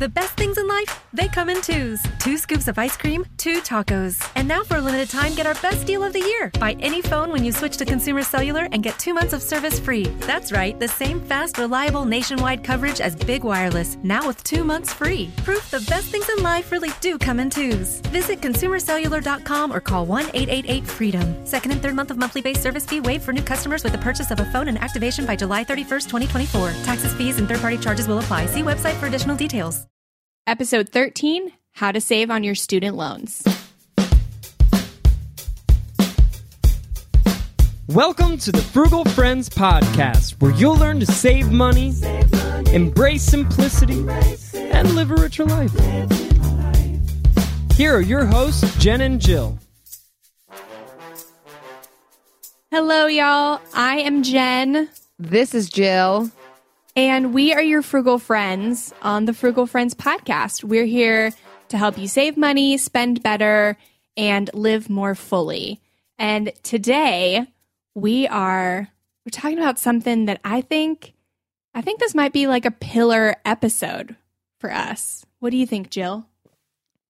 The best things in life, they come in twos. Two scoops of ice cream, two tacos. And now for a limited time, get our best deal of the year. Buy any phone when you switch to Consumer Cellular and get two months of service free. That's right, the same fast, reliable nationwide coverage as Big Wireless, now with two months free. Proof the best things in life really do come in twos. Visit consumercellular.com or call 1 888 freedom. Second and third month of monthly base service fee waived for new customers with the purchase of a phone and activation by July 31st, 2024. Taxes, fees, and third party charges will apply. See website for additional details. Episode 13 How to Save on Your Student Loans. Welcome to the Frugal Friends Podcast, where you'll learn to save money, embrace simplicity, and live a richer life. Here are your hosts, Jen and Jill. Hello, y'all. I am Jen, This is Jill. And we are your frugal friends on the Frugal Friends podcast. We're here to help you save money, spend better, and live more fully. And today we are we're talking about something that I think I think this might be like a pillar episode for us. What do you think, Jill?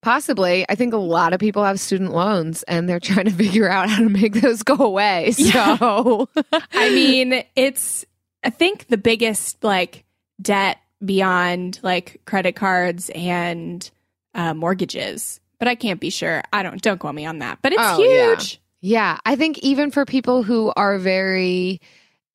Possibly. I think a lot of people have student loans and they're trying to figure out how to make those go away. So, I mean, it's I think the biggest like debt beyond like credit cards and uh, mortgages, but I can't be sure. I don't don't quote me on that, but it's Oh, huge. yeah, I think even for people who are very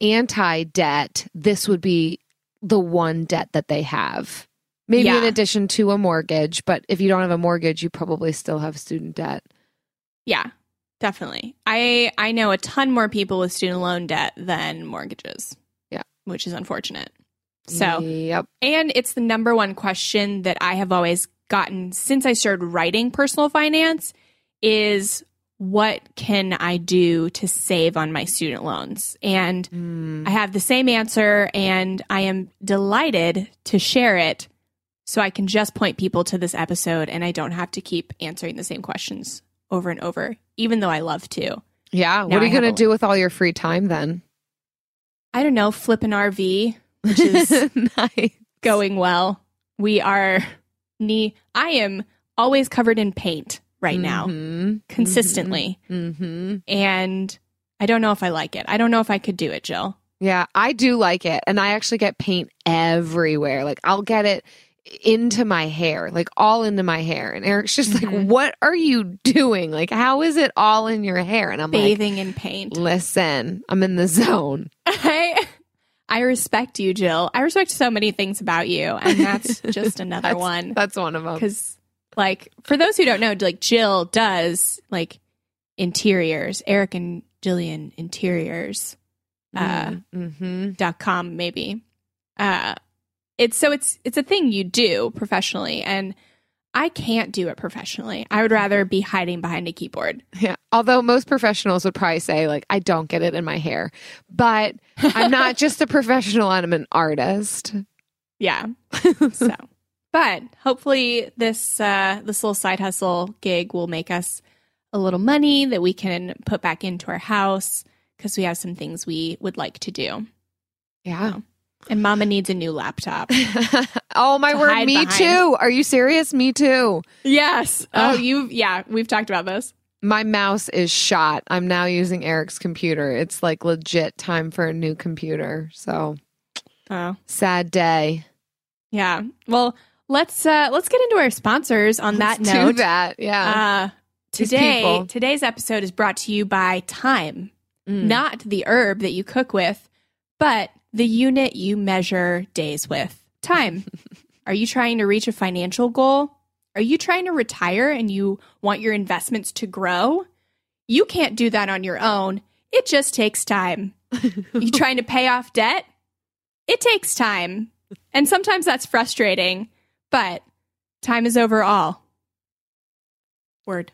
anti debt, this would be the one debt that they have. Maybe in addition to a mortgage, but if you don't have a mortgage, you probably still have student debt. Yeah, definitely. I I know a ton more people with student loan debt than mortgages. Which is unfortunate. So, yep. and it's the number one question that I have always gotten since I started writing personal finance is what can I do to save on my student loans? And Mm. I have the same answer and I am delighted to share it so I can just point people to this episode and I don't have to keep answering the same questions over and over, even though I love to. Yeah. Now What are you going to do with all your free time then? I don't know, flip an RV, which is nice. going well. We are knee I am always covered in paint right now, Mhm. consistently. Mm-hmm. And I don't know if I like it. I don't know if I could do it, Jill. Yeah, I do like it. And I actually get paint everywhere. Like I'll get it into my hair, like all into my hair. And Eric's just like, Mhm. What are you doing? Like, how is it all in your hair? And I'm Bathing in paint. Listen, I'm in the zone. I I respect you, Jill. I respect so many things about you, and that's just another That's- one. That's one of them. Because, like, for those who don't know, like Jill does like interiors. Eric and Jillian interiors. Uh, mm-hmm. dot com maybe. Uh, it's so it's it's a thing you do professionally, and I can't do it professionally. I would rather be hiding behind a keyboard. Yeah. Although most professionals would probably say, like, I don't get it in my hair. But I'm not just a professional, I'm an artist. Yeah. so, but hopefully this uh, this little side hustle gig will make us a little money that we can put back into our house because we have some things we would like to do. Yeah. And Mama needs a new laptop. oh my word, me behind. too. Are you serious? Me too. yes. Oh, Ugh. you. Yeah, we've talked about this. My mouse is shot. I'm now using Eric's computer. It's like legit time for a new computer. So Oh, sad day. yeah. Well, let's uh let's get into our sponsors on that Let's note. Do that. Yeah. Uh, today, today's episode is brought to you by Time. Mm. not the herb that you cook with, but the unit you measure days with. Time. Are you trying to reach a financial goal? Are you trying to retire and you want your investments to grow? You can't do that on your own. It just takes time. you trying to pay off debt? It takes time. And sometimes that's frustrating, but time is over all. Word.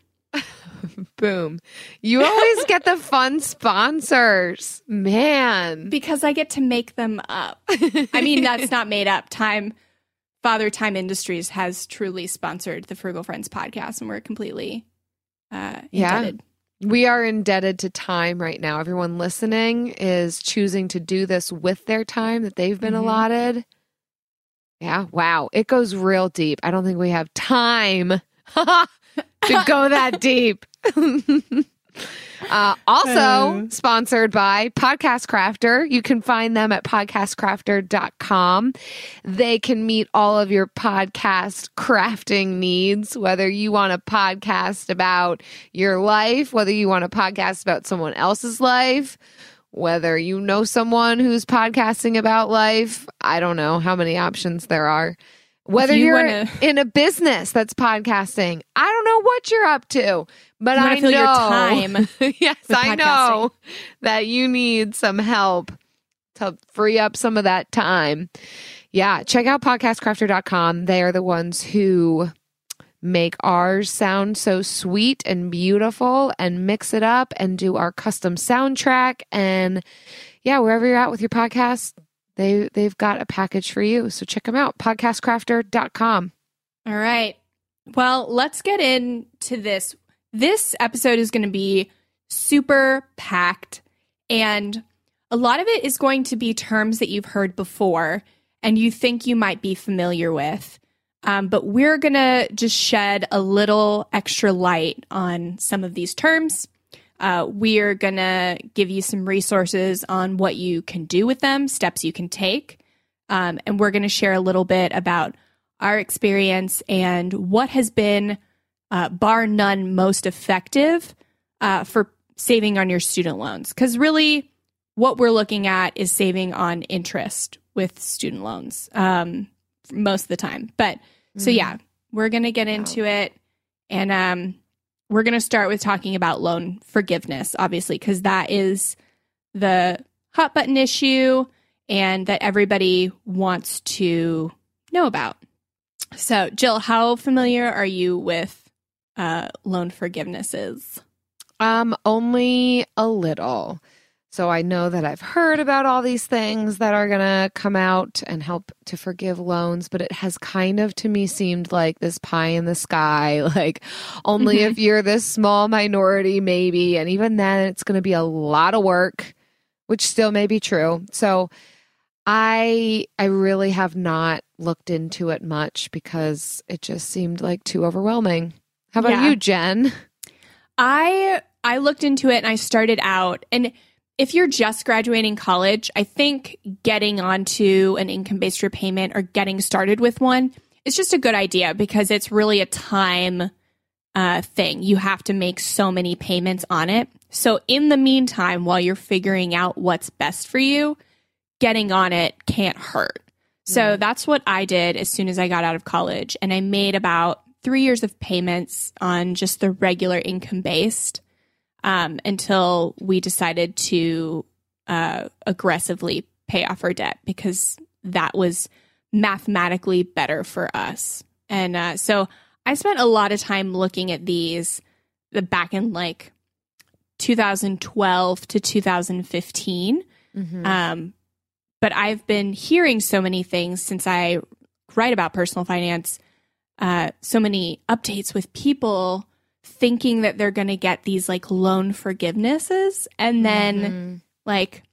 Boom. You always get the fun sponsors. Man. Because I get to make them up. I mean, that's not made up. Time Father Time Industries has truly sponsored the Frugal Friends podcast, and we're completely uh, Yeah. indebted. We are indebted to time right now. Everyone listening is choosing to do this with their time that they've been Mhm. allotted. Yeah, wow. It goes real deep. I don't think we have time to go that deep. uh, also Oh. sponsored by Podcast Crafter. You can find them at podcastcrafter.com. They can meet all of your podcast crafting needs, whether you want a podcast about your life, whether you want a podcast about someone else's life, whether you know someone who's podcasting about life. I don't know how many options there are. Whether you you are wanna- in a business that's podcasting, I don't know what you're up to, but I know your time yes, I know that you need some help to free up some of that time. Yeah, check out podcastcrafter.com. They are the ones who make ours sound so sweet and beautiful and mix it up and do our custom soundtrack and yeah, wherever you're at with your podcast, they they've got a package for you. So check them out podcastcrafter.com. All right. Well, let's get into this. This episode is going to be super packed, and a lot of it is going to be terms that you've heard before and you think you might be familiar with. Um, but we're going to just shed a little extra light on some of these terms. Uh, we're going to give you some resources on what you can do with them, steps you can take. Um, and we're going to share a little bit about our experience and what has been, uh, bar none, most effective uh, for saving on your student loans. Because really, what we're looking at is saving on interest with student loans um, most of the time. But so, yeah, we're going to get into it. And um, we're going to start with talking about loan forgiveness, obviously, because that is the hot button issue and that everybody wants to know about. So, Jill, how familiar are you with uh, loan forgivenesses? Um, only a little. So I know that I've heard about all these things that are going to come out and help to forgive loans, but it has kind of to me seemed like this pie in the sky. Like only if you're this small minority, maybe. And even then, it's going to be a lot of work, which still may be true. So I I really have not looked into it much because it just seemed like too overwhelming. How about Yeah. you, Jen? I I looked into it and I started out and if you're just graduating college, I think getting onto an income-based repayment or getting started with one is just a good idea because it's really a time uh, thing. You have to make so many payments on it. So in the meantime, while you're figuring out what's best for you, getting on it can't hurt. So that's what I did as soon as I got out of college. And I made about three years of payments on just the regular income based um, until we decided to uh, aggressively pay off our debt because that was mathematically better for us. And uh, so I spent a lot of time looking at these the back in like 2012 to 2015. Um, but I've been hearing so many things since I write about personal finance, uh, so many updates with people thinking that they're going to get these like loan forgivenesses. And then like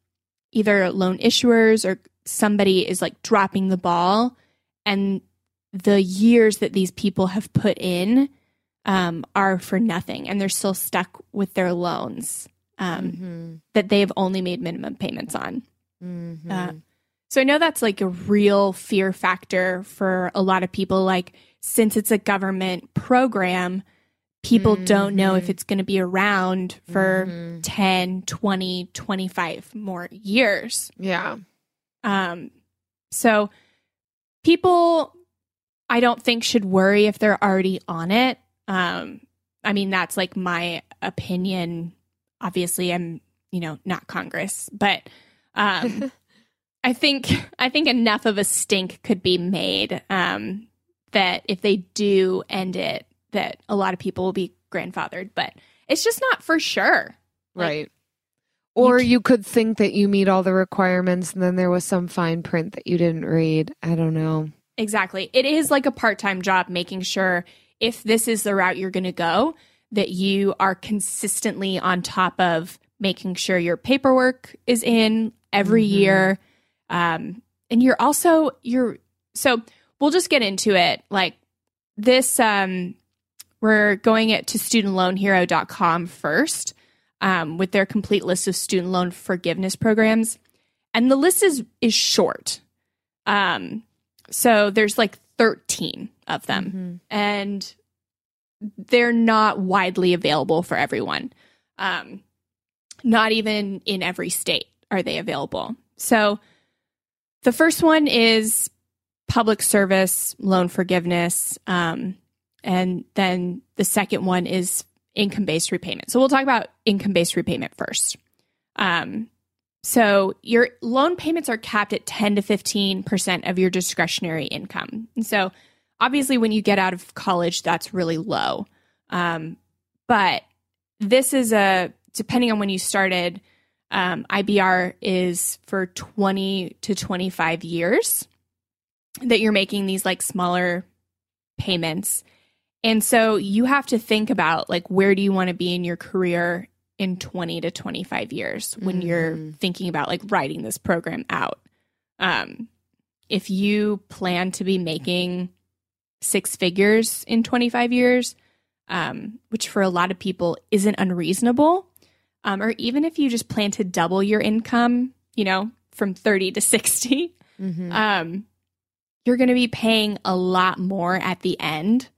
either loan issuers or somebody is like dropping the ball. And the years that these people have put in um, are for nothing. And they're still stuck with their loans um, that they've only made minimum payments on. Uh, so I know that's like a real fear factor for a lot of people. Like, since it's a government program, people don't know if it's going to be around for 10, 20, 25 more years. Yeah. Um, so people, I don't think should worry if they're already on it. Um, I mean, that's like my opinion. Obviously, I'm, you know, not Congress, but um, I think I think enough of a stink could be made um, that if they do end it, that a lot of people will be grandfathered, but it's just not for sure. Like, right. Or you could think that you meet all the requirements and then there was some fine print that you didn't read. I don't know. Exactly. It is like a part time job making sure if this is the route you're going to go, that you are consistently on top of making sure your paperwork is in every Mhm. year. Um, and you're also, you're, so we'll just get into it. Like this, um, we're going it to studentloanhero.com first um, with their complete list of student loan forgiveness programs. And the list is, is short. Um, so there's like 13 of them, and they're not widely available for everyone. Um, not even in every state are they available. So the first one is public service loan forgiveness. Um, and then the second one is income based repayment. So we'll talk about income based repayment first. Um, so your loan payments are capped at 10 to 15% of your discretionary income. And so obviously when you get out of college, that's really low. Um, but this is a, depending on when you started, um, IBR is for 20 to 25 years that you're making these like smaller payments. And so you have to think about like where do you want to be in your career in 20 to 25 years when you're Mhm. thinking about like writing this program out. Um, if you plan to be making six figures in 25 years, um, which for a lot of people isn't unreasonable, um, or even if you just plan to double your income, you know, from 30 to 60, Mhm. um, you're going to be paying a lot more at the end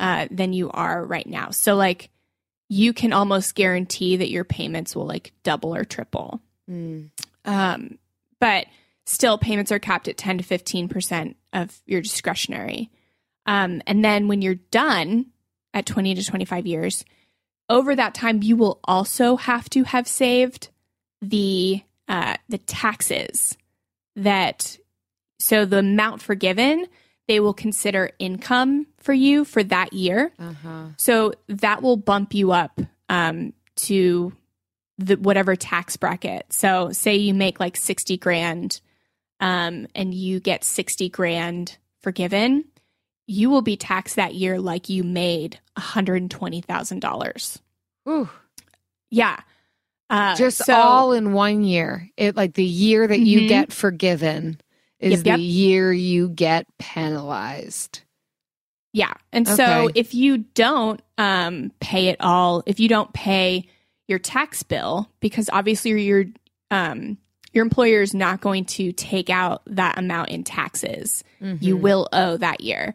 uh, than you are right now. So, like, you can almost guarantee that your payments will like double or triple. Mm. Um, but still, payments are capped at 10 to 15% of your discretionary. Um, and then when you're done at 20 to 25 years, over that time, you will also have to have saved the uh, the taxes that so the amount forgiven they will consider income for you for that year Uh-huh. so that will bump you up um, to the whatever tax bracket. So say you make like 60 grand um, and you get 60 grand forgiven, you will be taxed that year like you made $120,000. Ooh. Yeah. Uh, Just so- all in one year. It like the year that you Mhm. get forgiven is Yep, yep. the year you get penalized. Yeah. And so if you don't um, pay it all, if you don't pay your tax bill, because obviously your um, your employer is not going to take out that amount in taxes, you Mhm. will owe that year.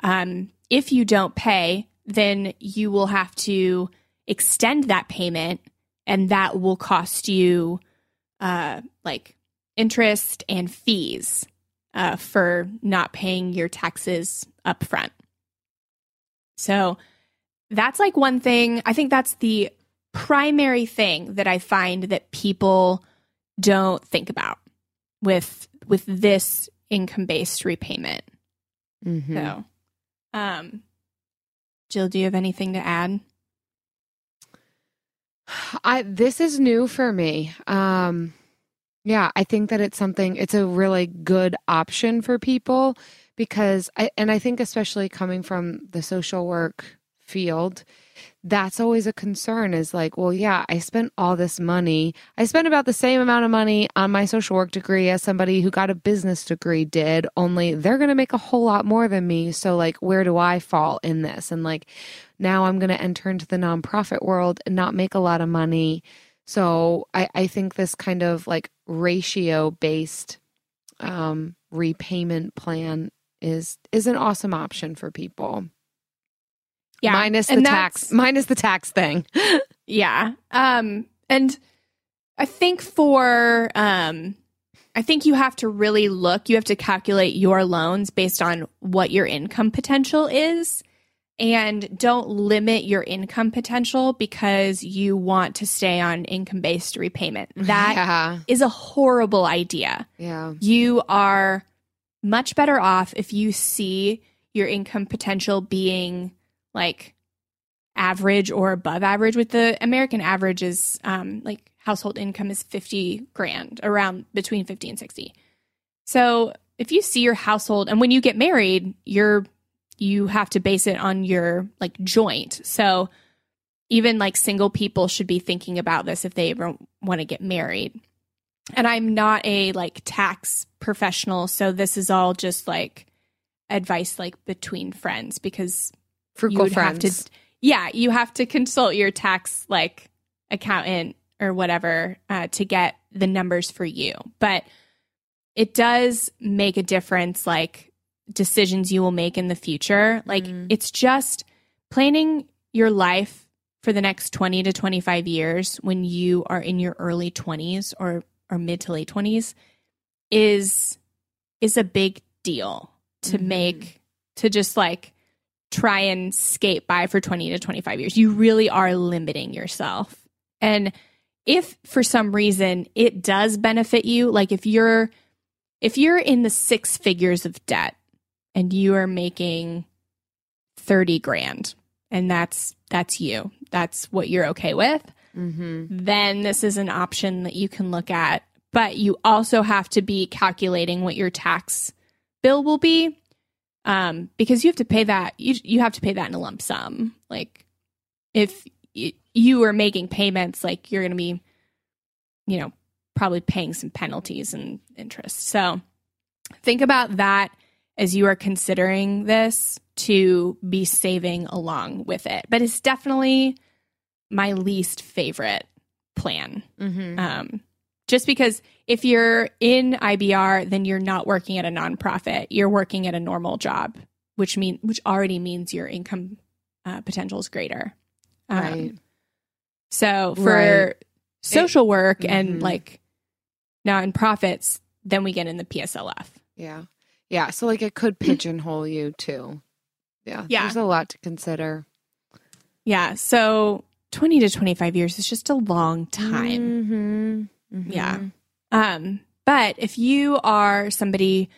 Um, if you don't pay, then you will have to extend that payment, and that will cost you uh, like interest and fees uh, for not paying your taxes up front. So that's like one thing. I think that's the primary thing that I find that people don't think about with with this income based repayment. Mhm. So, um, Jill, do you have anything to add? I this is new for me. Um yeah, I think that it's something it's a really good option for people because I and I think especially coming from the social work field, that's always a concern is like, well, yeah, I spent all this money. I spent about the same amount of money on my social work degree as somebody who got a business degree did, only they're going to make a whole lot more than me. So like, where do I fall in this? And like now I'm going to enter into the nonprofit world and not make a lot of money. So I, I think this kind of like ratio based um, repayment plan is is an awesome option for people. Yeah, minus the tax, minus the tax thing. Yeah. Um, and I think for um, I think you have to really look. You have to calculate your loans based on what your income potential is, and don't limit your income potential because you want to stay on income based repayment. That is yeah. a horrible idea. Yeah. You are much better off if you see your income potential being like average or above average with the American average is um, like household income is 50 grand around between 50 and 60. So if you see your household and when you get married, you're you have to base it on your like joint. So even like single people should be thinking about this if they ever want to get married. And I'm not a like tax professional, so this is all just like advice like between friends because Frugal you would friends. have to yeah you have to consult your tax like accountant or whatever uh, to get the numbers for you but it does make a difference like decisions you will make in the future like mm-hmm. it's just planning your life for the next 20 to 25 years when you are in your early 20s or or mid to late 20s is is a big deal to mm-hmm. make to just like try and skate by for 20 to 25 years. You really are limiting yourself. And if for some reason it does benefit you, like if you're if you're in the six figures of debt and you are making 30 grand and that's that's you. That's what you're okay with, Mm-hmm. then this is an option that you can look at. But you also have to be calculating what your tax bill will be um, because you have to pay that. You, you have to pay that in a lump sum. Like if y- you are making payments, like you're going to be, you know, probably paying some penalties and interest. So think about that as you are considering this to be saving along with it. But it's definitely my least favorite plan. Mm-hmm. Um, just because if you're in IBR, then you're not working at a nonprofit. You're working at a normal job, which mean which already means your income uh, potential is greater. Um, Right. So for Right. social work Mhm. and like nonprofits, then we get in the PSLF. Yeah. Yeah. So like it could pigeonhole you too. Yeah. Yeah. There's a lot to consider. Yeah. So 20 to 25 years is just a long time. Mm-hmm. Yeah. Um, but if you are somebody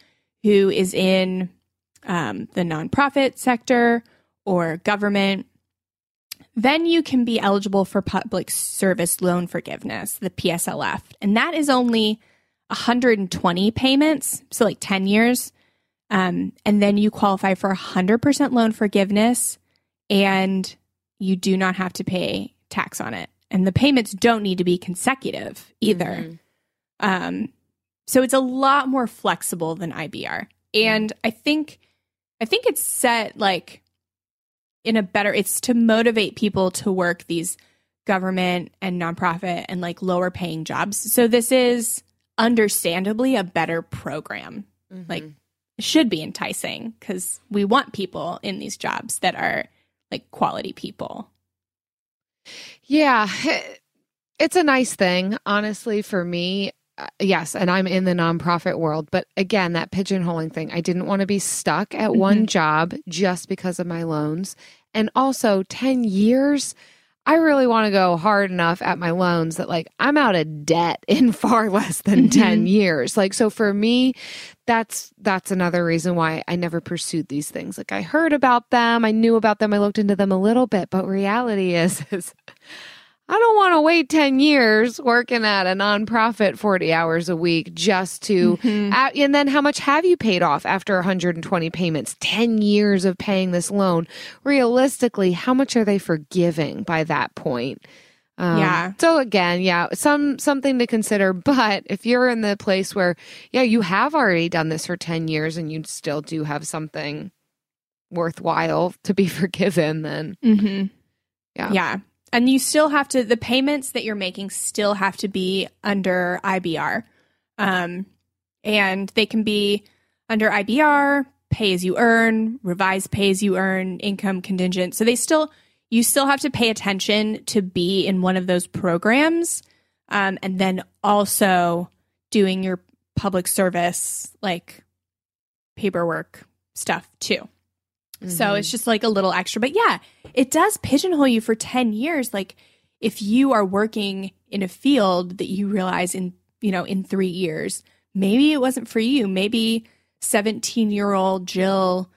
who is in um, the nonprofit sector or government, then you can be eligible for public service loan forgiveness, the PSLF. And that is only 120 payments, so like 10 years. Um, and then you qualify for 100% loan forgiveness and you do not have to pay tax on it. And the payments don't need to be consecutive either. Mhm. Um, so it's a lot more flexible than IBR. And I think I think it's set like in a better it's to motivate people to work these government and nonprofit and like lower paying jobs. So this is understandably a better program. Like it should be enticing cuz we want people in these jobs that are like quality people. Yeah, it's a nice thing, honestly, for me. Uh, yes, and I'm in the nonprofit world, but again, that pigeonholing thing, I didn't want to be stuck at one job just because of my loans. And also, 10 years, I really want to go hard enough at my loans that, like, I'm out of debt in far less than mm-hmm. 10 years. Like, so for me, that's that's another reason why I never pursued these things. Like I heard about them, I knew about them, I looked into them a little bit, but reality is is I don't want to wait 10 years working at a nonprofit 40 hours a week just to uh, and then how much have you paid off after 120 payments? 10 years of paying this loan. Realistically, how much are they forgiving by that point? Um, Yeah. So again, yeah, some something to consider. But if you're in the place where, yeah, you have already done this for ten years and you still do have something worthwhile to be forgiven, then Mhm. yeah, Yeah. And you still have to, the payments that you're making still have to be under IBR. Um, and they can be under IBR, pay as you earn, revised pay as you earn, income contingent. So they still, you still have to pay attention to be in one of those programs. Um, and then also doing your public service, like paperwork stuff too. So it's just like a little extra. But yeah, it does pigeonhole you for 10 years. Like if you are working in a field that you realize in, you know, in three years, maybe it wasn't for you. Maybe 17 year old Jill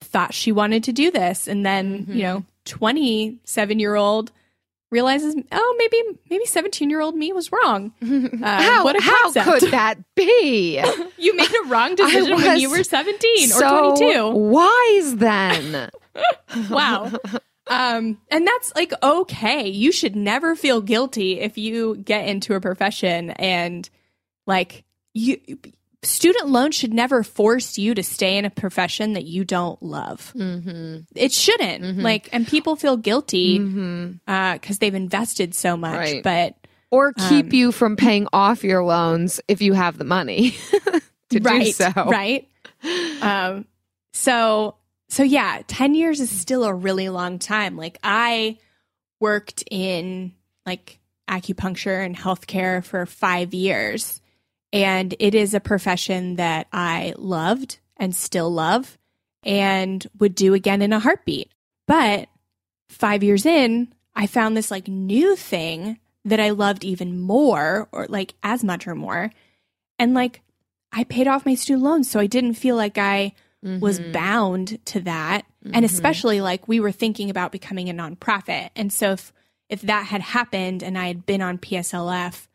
thought she wanted to do this. And then, you mm-hmm. know, 27 year old realizes, oh, maybe, maybe 17 year old me was wrong. Uh, How, what a how could that be? you made a wrong decision when you were 17 or 22. wise then. wow. Um, and that's like okay. You should never feel guilty if you get into a profession and like you student loans should never force you to stay in a profession that you don't love. mm-hmm. It shouldn't. Like and people feel guilty because they've invested so much. Right. But Or keep Um, you from paying off your loans if you have the money to right, do so. Right. Um, so so yeah, ten years is still a really long time. Like I worked in like acupuncture and healthcare for five years, and it is a profession that I loved and still love, and would do again in a heartbeat. But five years in, I found this like new thing that I loved even more, or like as much or more, and like I paid off my student loans, so I didn't feel like I was mm-hmm. bound to that. And mm-hmm. especially like we were thinking about becoming a nonprofit. And so if if that had happened and I had been on PSLF,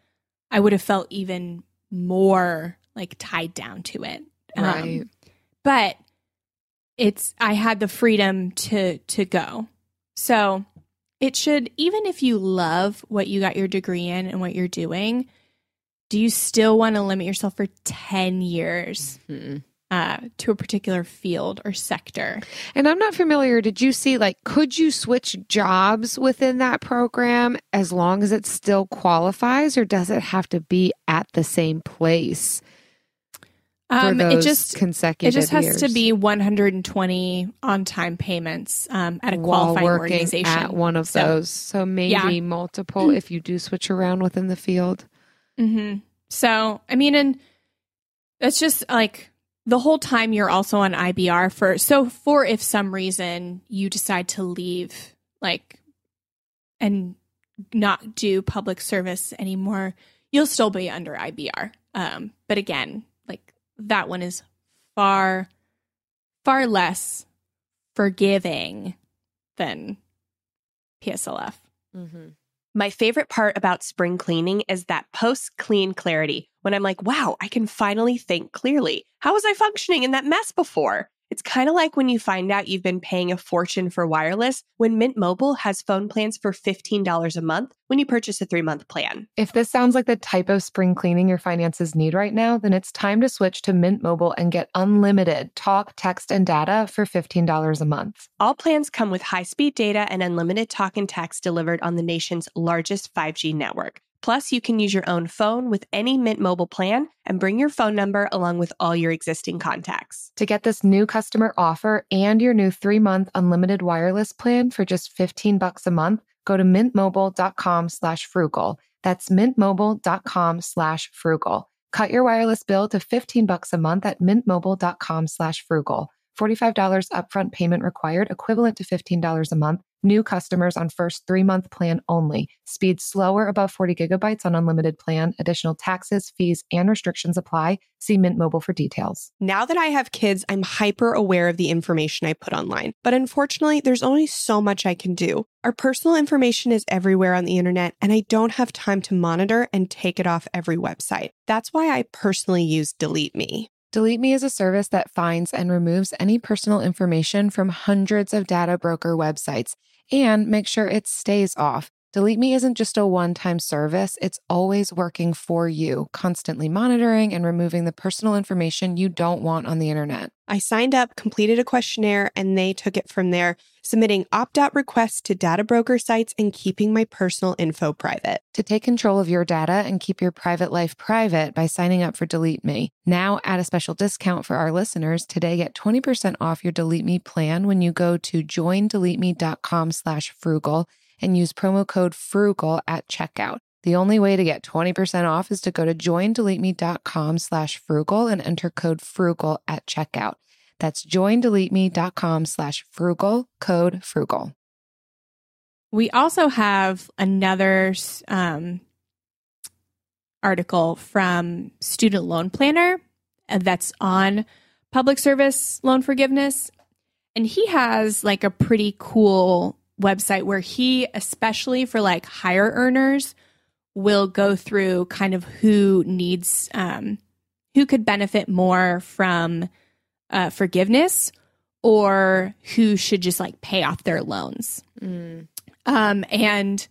I would have felt even more like tied down to it. Um, Right. but it's I had the freedom to to go. So it should even if you love what you got your degree in and what you're doing, do you still want to limit yourself for 10 years uh, to a particular field or sector? And I'm not familiar. Did you see, like, could you switch jobs within that program as long as it still qualifies, or does it have to be at the same place Um, it just consecutive. it just has years? to be 120 on-time payments um, at a while qualifying working organization. at one of So- those. So maybe Yeah. multiple if you do switch around within the field. hmm So, I mean, and it's just like the whole time you're also on IBR for, so for if some reason you decide to leave, like, and not do public service anymore, you'll still be under IBR. Um, but again, like that one is far, far less forgiving than PSLF. My favorite part about spring cleaning is that post clean clarity when I'm like, wow, I can finally think clearly. How was I functioning in that mess before? It's kind of like when you find out you've been paying a fortune for wireless when Mint Mobile has phone plans for $15 a month when you purchase a three month plan. If this sounds like the type of spring cleaning your finances need right now, then it's time to switch to Mint Mobile and get unlimited talk, text, and data for $15 a month. All plans come with high speed data and unlimited talk and text delivered on the nation's largest 5G network. Plus, you can use your own phone with any Mint Mobile plan and bring your phone number along with all your existing contacts. To get this new customer offer and your new three-month unlimited wireless plan for just 15 bucks a month, go to mintmobile.com slash frugal. That's mintmobile.com slash frugal. Cut your wireless bill to 15 bucks a month at mintmobile.com slash frugal. $45 upfront payment required, equivalent to $15 a month. New customers on first three month plan only. Speed slower above 40 gigabytes on unlimited plan. Additional taxes, fees, and restrictions apply. See Mint Mobile for details. Now that I have kids, I'm hyper aware of the information I put online. But unfortunately, there's only so much I can do. Our personal information is everywhere on the internet, and I don't have time to monitor and take it off every website. That's why I personally use Delete Me. Delete Me is a service that finds and removes any personal information from hundreds of data broker websites and make sure it stays off. Delete Me isn't just a one time service, it's always working for you, constantly monitoring and removing the personal information you don't want on the internet. I signed up, completed a questionnaire, and they took it from there, submitting opt out requests to data broker sites and keeping my personal info private. To take control of your data and keep your private life private by signing up for Delete Me. Now, at a special discount for our listeners, today get 20% off your Delete Me plan when you go to joindeleteme.com slash frugal and use promo code FRUGAL at checkout. The only way to get 20% off is to go to joindeleteme.com slash frugal and enter code FRUGAL at checkout. That's joindeleteme.com slash frugal, code frugal. We also have another um, article from Student Loan Planner uh, that's on public service loan forgiveness. And he has like a pretty cool website where he, especially for like higher earners, will go through kind of who needs, um, who could benefit more from uh, forgiveness or who should just like pay off their loans. Mm. Um, and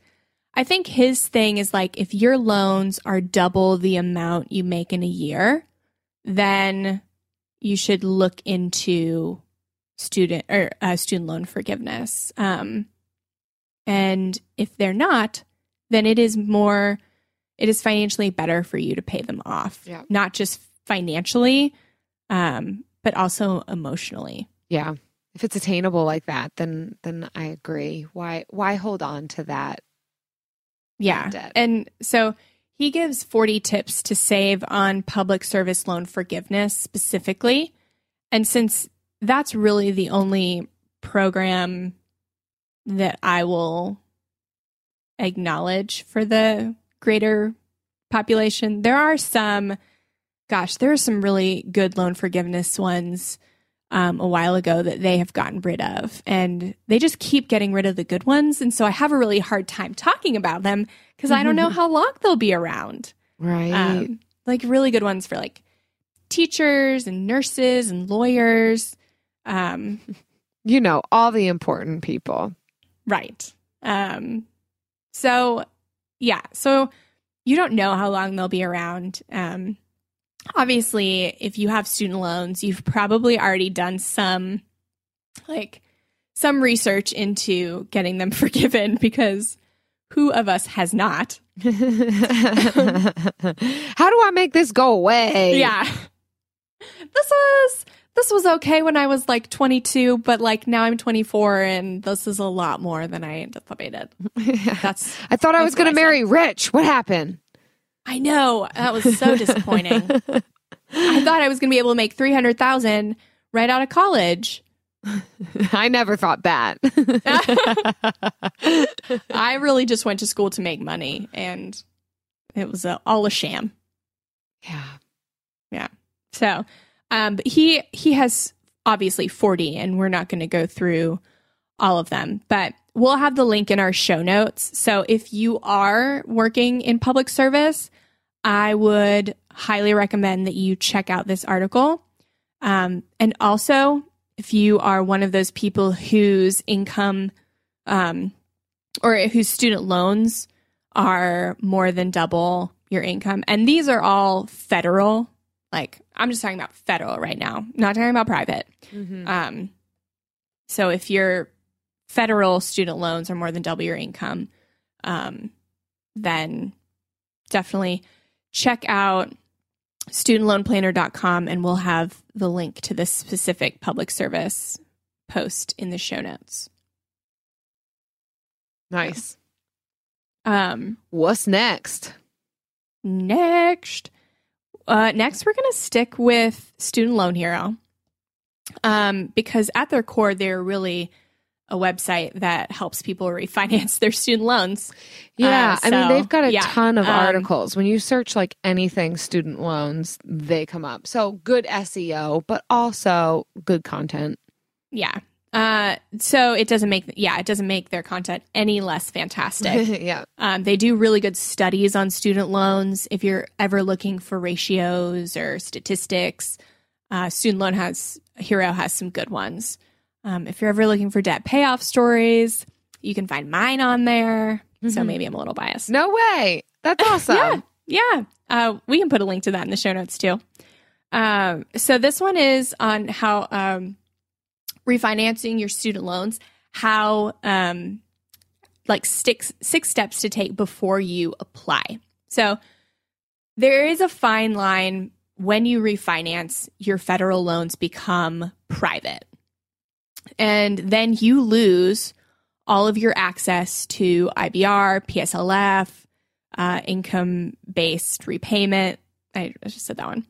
I think his thing is like if your loans are double the amount you make in a year, then you should look into student or uh, student loan forgiveness. Um, and if they're not, then it is more, it is financially better for you to pay them off. Yeah. Not just financially, um, but also emotionally. Yeah. If it's attainable like that, then then I agree. Why why hold on to that? Yeah. debt. And so he gives 40 tips to save on public service loan forgiveness specifically. And since that's really the only program that I will acknowledge for the greater population, there are some, gosh, there are some really good loan forgiveness ones um, a while ago that they have gotten rid of. And they just keep getting rid of the good ones. And so I have a really hard time talking about them because I don't know how long they'll be around. Right. Um, like really good ones for like teachers and nurses and lawyers. Um, you know, all the important people. Right. Um, so yeah, so you don't know how long they'll be around. Um, obviously, if you have student loans, you've probably already done some like some research into getting them forgiven because who of us has not? How do I make this go away? Yeah. This was this was okay when I was like 22, but like now I'm 24 and this is a lot more than I anticipated. That's I thought I was going to marry rich. What happened? I know. That was so disappointing. I thought I was going to be able to make 300,000 right out of college. I never thought that. I really just went to school to make money and it was a, all a sham. yeah. Yeah. So, um, but he he has obviously 40 and we're not going to go through all of them, but we'll have the link in our show notes. So if you are working in public service, I would highly recommend that you check out this article. Um, and also, if you are one of those people whose income um, or whose student loans are more than double your income, and these are all federal, like I'm just talking about federal right now, not talking about private. Mm-hmm. Um, so if your federal student loans are more than double your income, um, then definitely check out studentloanplanner.com and we'll have the link to this specific public service post in the show notes. Nice. Um, What's next? next, uh, next we're going to stick with Student Loan Hero, um, because at their core they're really a website that helps people refinance their student loans. Yeah, Uh, I mean they've got a yeah, ton of um, articles. When you search like anything student loans, they come up. So good SEO, but also good content. Yeah. Uh, so it doesn't make yeah it doesn't make their content any less fantastic. yeah. Um, they do really good studies on student loans. If you're ever looking for ratios or statistics, uh, Student Loan has Hero has some good ones. Um, if you're ever looking for debt payoff stories, you can find mine on there. So Mhm. maybe I'm a little biased. No way. That's awesome. Yeah, yeah. Uh, we can put a link to that in the show notes too. Um, so this one is on how um, refinancing your student loans, how um, like six six steps to take before you apply. So there is a fine line when you refinance, your federal loans become private. And then you lose all of your access to IBR, PSLF, uh, income based repayment. I just said that one.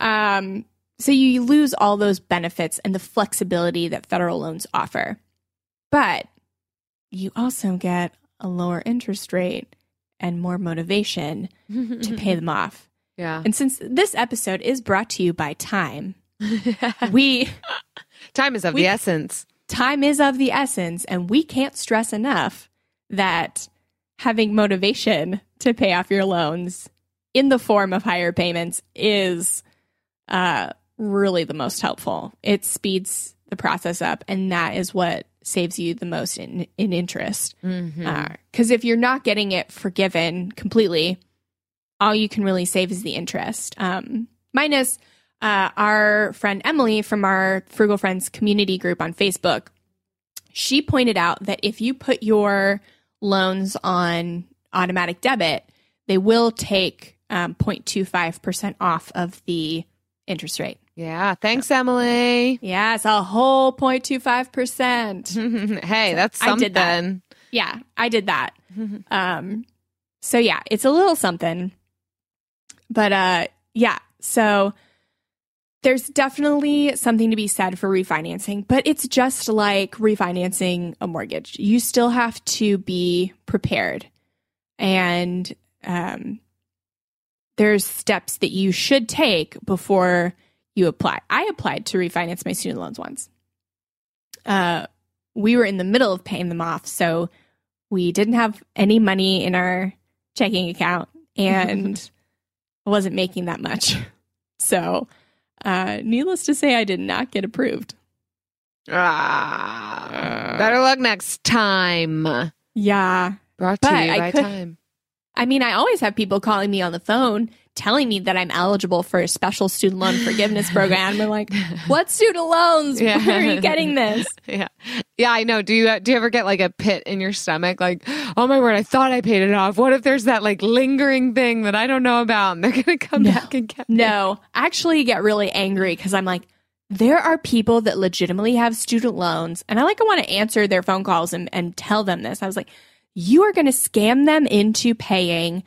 Um, so you lose all those benefits and the flexibility that federal loans offer. But you also get a lower interest rate and more motivation to pay them off. Yeah. And since this episode is brought to you by Time, we Time is of We- the essence. time is of the essence and we can't stress enough that having motivation to pay off your loans in the form of higher payments is uh, really the most helpful. It speeds the process up, and that is what saves you the most in, in interest. Because if you're not getting it forgiven completely, all you can really save is the interest. Um, minus uh, our friend Emily from our Frugal Friends community group on Facebook. She pointed out that if you put your loans on automatic debit, they will take um, 0.25% off of the interest rate. Yeah. Thanks, Emily. Yes, a whole 0.25%. hey, that's I did that. yeah, I did that. Um, so yeah, it's a little something. But uh, yeah, so there's definitely something to be said for refinancing, but it's just like refinancing a mortgage. You still have to be prepared. And um, there's steps that you should take before you apply. I applied to refinance my student loans once. Uh, we were in the middle of paying them off, so we didn't have any money in our checking account and wasn't making that much. So, uh, needless to say, I did not get approved. Ah, better luck next time. Yeah. Brought to But you I by could- time. I mean, I always have people calling me on the phone telling me that I'm eligible for a special student loan forgiveness program. I'm like, what student loans? Yeah. Where are you getting this? Yeah, yeah, I know. Do you do you ever get like a pit in your stomach? Like, oh my word, I thought I paid it off. What if there's that like lingering thing that I don't know about, and they're gonna come No. back and get me? No, I actually get really angry because I'm like, there are people that legitimately have student loans, and I like I want to answer their phone calls and, and tell them this. I was like, you are going to scam them into paying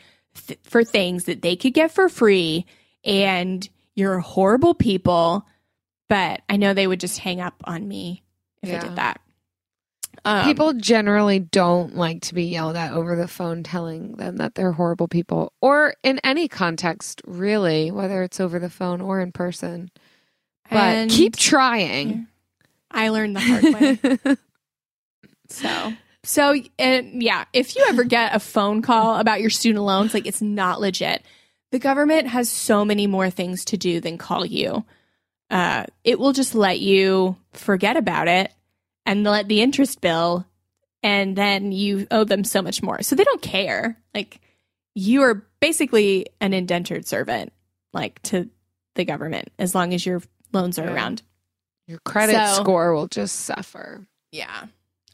th- for things that they could get for free, and you're horrible people. But I know they would just hang up on me if I did that. Um, People generally don't like to be yelled at over the phone telling them that they're horrible people, or in any context, really, whether it's over the phone or in person. But keep trying. I learned the hard way. So, so, and yeah, if you ever get a phone call about your student loans, like it's not legit. The government has so many more things to do than call you. Uh, it will just let you forget about it and let the interest bill, and then you owe them so much more. So they don't care. Like you are basically an indentured servant, like to the government, as long as your loans are Yeah. around. Your credit So- score will just suffer. Yeah.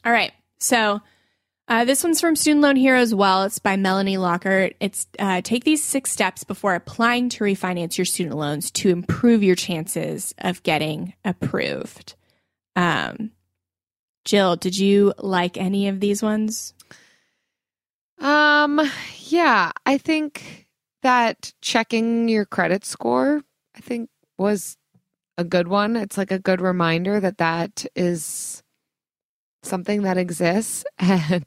All right. So uh, this one's from Student Loan Hero as well. It's by Melanie Lockhart. It's uh, take these six steps before applying to refinance your student loans to improve your chances of getting approved. Um, Jill, did you like any of these ones? Um, yeah, I think that checking your credit score, I think, was a good one. It's like a good reminder that that is something that exists and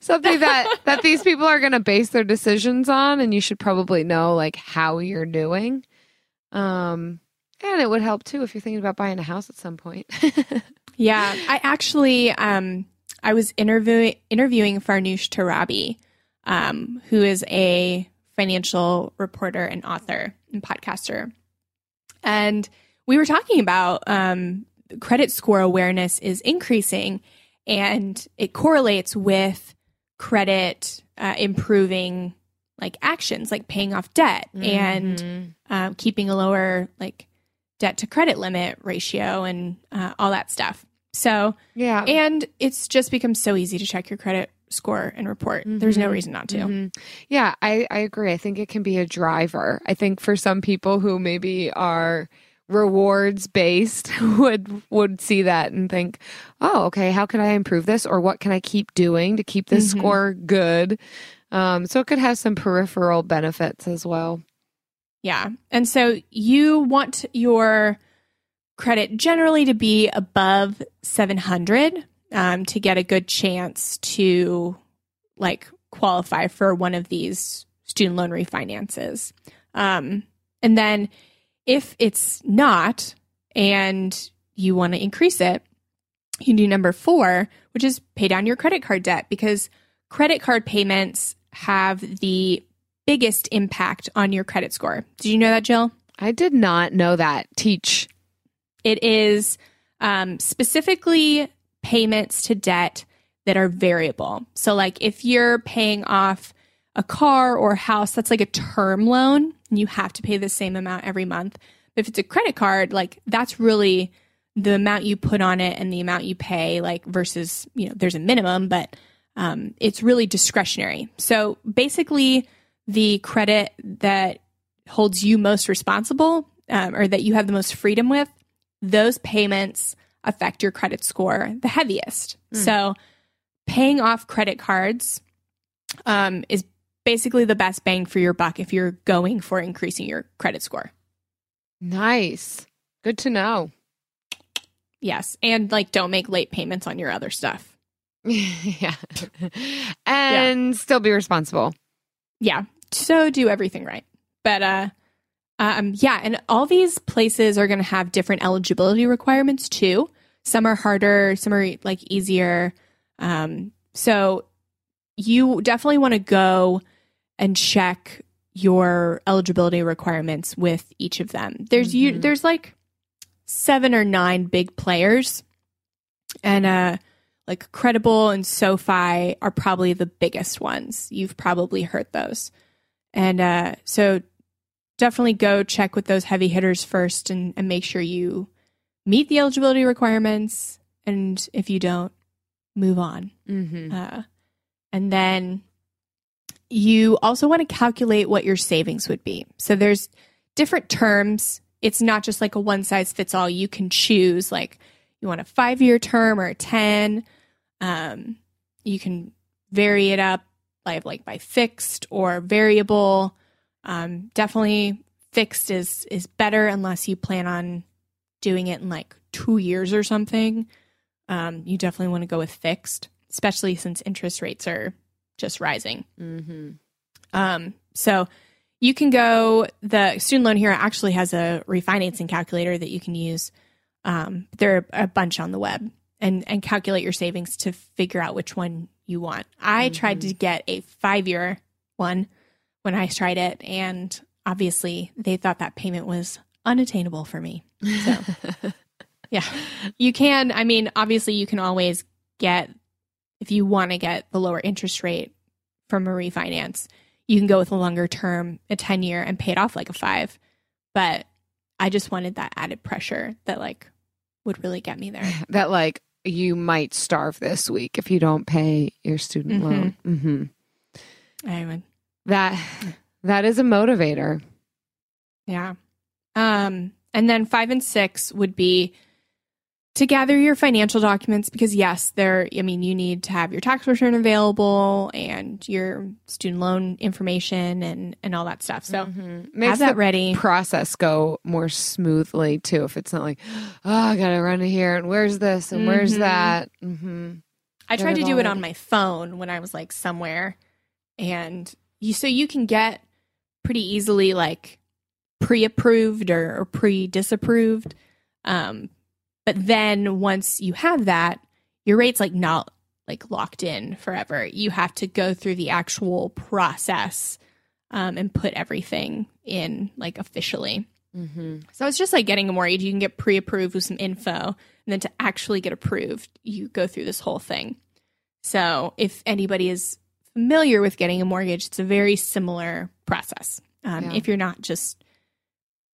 something that that these people are going to base their decisions on and you should probably know like how you're doing. Um and it would help too if you're thinking about buying a house at some point. Yeah, I actually um I was interviewing interviewing Farnoosh Torabi, um, who is a financial reporter and author and podcaster. And we were talking about um credit score awareness is increasing and it correlates with credit uh, improving like actions like paying off debt and Mhm. um, keeping a lower like debt to credit limit ratio and uh, all that stuff. So, yeah. and it's just become so easy to check your credit score and report. There's no Mhm. reason not to. Mhm. Yeah, I, I agree. I think it can be a driver. I think for some people who maybe are rewards based would would see that and think, oh, okay, how can I improve this, or what can I keep doing to keep this Mhm. score good? Um, so it could have some peripheral benefits as well. Yeah. And so you want your credit generally to be above 700 um, to get a good chance to like qualify for one of these student loan refinances. Um, and then if it's not and you want to increase it, you can do number four, which is pay down your credit card debt because credit card payments have the biggest impact on your credit score. Did you know that, Jill? I did not know that. Teach. It is um, specifically payments to debt that are variable. So, like if you're paying off a car or a house, that's like a term loan, you have to pay the same amount every month. But if it's a credit card, like that's really the amount you put on it and the amount you pay, like versus, you know, there's a minimum, but um, it's really discretionary. So basically, the credit that holds you most responsible um, or that you have the most freedom with, those payments affect your credit score the heaviest. Mm. So paying off credit cards um, is basically the best bang for your buck if you're going for increasing your credit score. Nice. Good to know. Yes. And like don't make late payments on your other stuff. yeah. and still be responsible. Yeah. So do everything right. But uh um yeah, and all these places are going to have different eligibility requirements too. Some are harder, some are like easier. Um so you definitely want to go and check your eligibility requirements with each of them. There's you Mhm. there's like seven or nine big players. And uh like Credible and SoFi are probably the biggest ones. You've probably heard those. And uh, so definitely go check with those heavy hitters first and, and make sure you meet the eligibility requirements. And if you don't, move on. Mm-hmm. Uh, and then you also want to calculate what your savings would be. So there's different terms. It's not just like a one size fits all. You can choose like you want a five year term or a 10. Um, you can vary it up like, like by fixed or variable. Um, definitely fixed is, is better unless you plan on doing it in like two years or something. Um, you definitely want to go with fixed, especially since interest rates are just rising. Mm-hmm. Um, so you can go, the Student Loan Hero actually has a refinancing calculator that you can use. Um, there are a bunch on the web and, and calculate your savings to figure out which one you want. I tried to get a five year one when I tried it, and obviously they thought that payment was unattainable for me. So, yeah, you can. I mean, obviously, you can always get, if you want to get the lower interest rate from a refinance, you can go with a longer term, a 10 year, and pay it off like a five. But I just wanted that added pressure that, like, would really get me there. That like you might starve this week if you don't pay your student Mhm. loan. Mm-hmm. I would, That that is a motivator. yeah. Um, and then five and six would be to gather your financial documents because yes, there. I mean, you need to have your tax return available and your student loan information and and all that stuff. So Mhm. have that the ready. process go more smoothly too. If it's not like, oh, I gotta run to here and where's this and where's Mhm. that. Mm-hmm. I tried to do it on my phone when I was like somewhere, and you so you can get pretty easily like pre-approved or, or pre-disapproved. Um, but then once you have that, your rate's like not like locked in forever. You have to go through the actual process um, and put everything in like officially. Mm-hmm. So it's just like getting a mortgage. You can get pre approved with some info, and then to actually get approved, you go through this whole thing. So if anybody is familiar with getting a mortgage, it's a very similar process. Um, Yeah. If you're not, just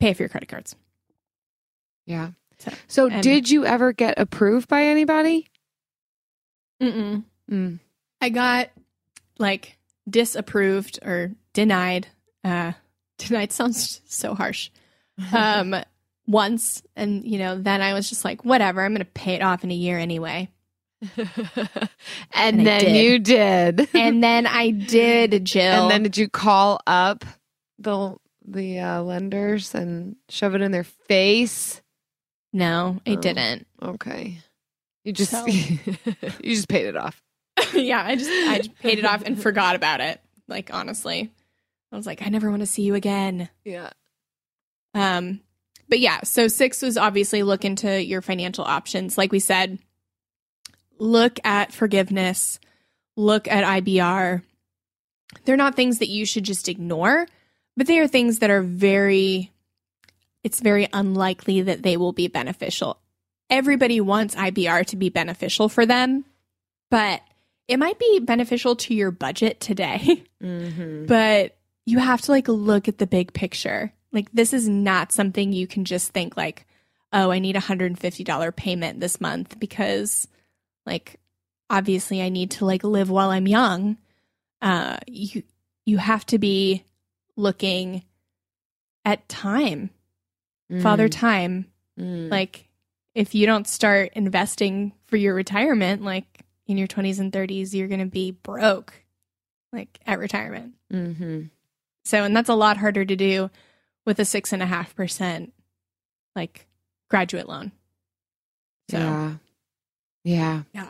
pay for your credit cards. Yeah. So- So, and- did you ever get approved by anybody? Mm-mm. Mm. I got like disapproved or denied. Uh, denied sounds so harsh. Um, once, and you know, then I was just like, whatever. I'm going to pay it off in a year anyway. and, And then did. you did. And then I did, Jill. And then did you call up the the uh, lenders and shove it in their face? No, I Oh. didn't. Okay. You just So- you just paid it off. yeah, I just I just paid it off and forgot about it. Like honestly, I was like, I never want to see you again. Yeah. Um, but yeah, so six was obviously look into your financial options. Like we said, look at forgiveness, look at IBR. They're not things that you should just ignore, but they are things that are very, it's very unlikely that they will be beneficial. Everybody wants IBR to be beneficial for them, but it might be beneficial to your budget today. Mm-hmm. but you have to like look at the big picture. Like this is not something you can just think like, oh, I need a $150 payment this month because like obviously I need to like live while I'm young. Uh you you have to be looking at time, father time. Mm. Like if you don't start investing for your retirement, like in your 20s and 30s, you're going to be broke like at retirement. Mm-hmm. So, and that's a lot harder to do with a six and a half percent like graduate loan. So, Yeah. Yeah.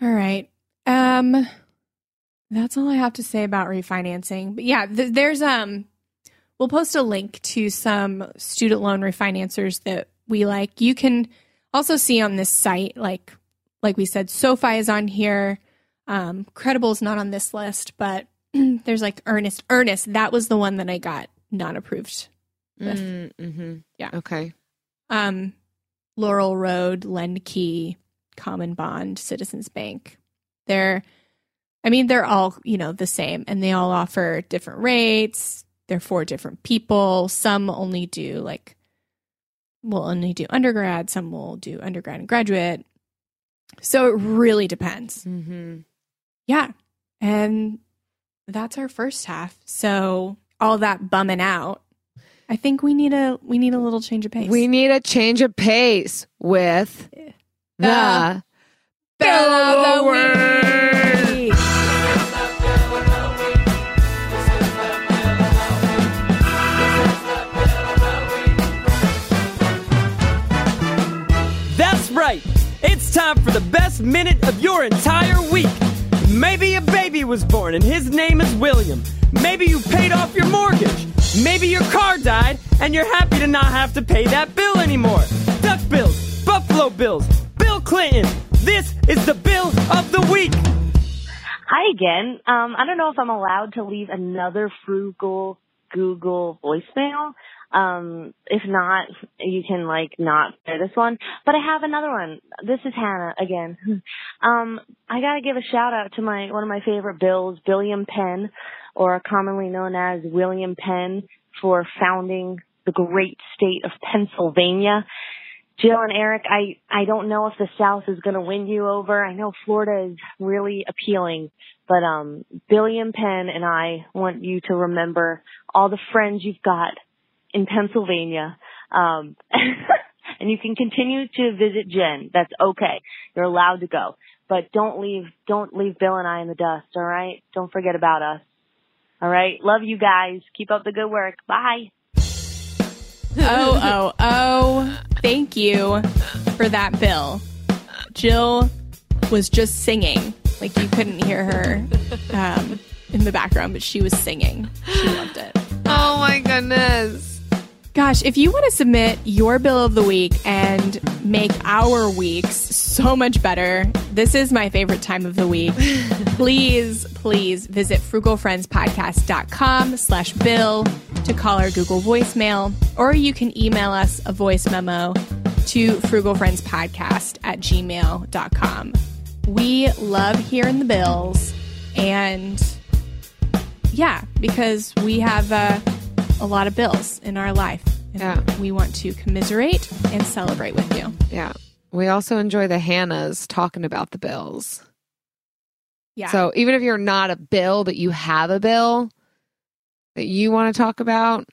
all right. Um, that's all I have to say about refinancing. But yeah, th- there's um, we'll post a link to some student loan refinancers that we like. You can also see on this site, like like we said, SoFi is on here. Um, Credible's not on this list, but there's like Earnest. Earnest, that was the one that I got not approved. Mm-hmm. Yeah. Okay. Um, Laurel Road, LendKey, Common Bond, Citizens Bank. They're, I mean, they're all, you know, the same and they all offer different rates. They're for different people. Some only do like, will only do undergrad. Some will do undergrad and graduate. So it really depends. Mm-hmm. Yeah. And that's our first half. So all that bumming out. I think we need a we need a little change of pace. We need a change of pace with the Uh, Bill of right. It's time for the best minute of your entire week. Maybe a baby was born and his name is William. Maybe you paid off your mortgage. Maybe your car died and you're happy to not have to pay that bill anymore. Duck bills, Buffalo Bills, Bill Clinton. This is the bill of the week. Hi again. Um, I don't know if I'm allowed to leave another frugal Google voicemail. Um, if not, you can like not play this one. But I have another one. This is Hannah again. um, I gotta give a shout out to my one of my favorite Bills, William Penn, or commonly known as William Penn, for founding the great state of Pennsylvania. Jill and Eric, I, I don't know if the South is going to win you over. I know Florida is really appealing, but um, Billiam Penn and I want you to remember all the friends you've got in Pennsylvania. Um, and you can continue to visit Jen. That's okay. You're allowed to go, but don't leave, don't leave Bill and I in the dust. All right. Don't forget about us. All right. Love you guys. Keep up the good work. Bye. Oh, oh, oh. Thank you for that, Bill. Jill was just singing. Like you couldn't hear her um, in the background, but she was singing. She loved it. Oh my goodness. Gosh, if you want to submit your bill of the week and make our weeks so much better, this is my favorite time of the week. please, please visit frugalfriendspodcast.com slash bill to call our Google voicemail, or you can email us a voice memo to frugalfriendspodcast at gmail.com. We love hearing the bills and yeah, because we have uh, a lot of bills in our life. And Yeah. We want to commiserate and celebrate with you. Yeah. We also enjoy the Hannahs talking about the bills. Yeah. So even if you're not a bill, but you have a bill that you want to talk about,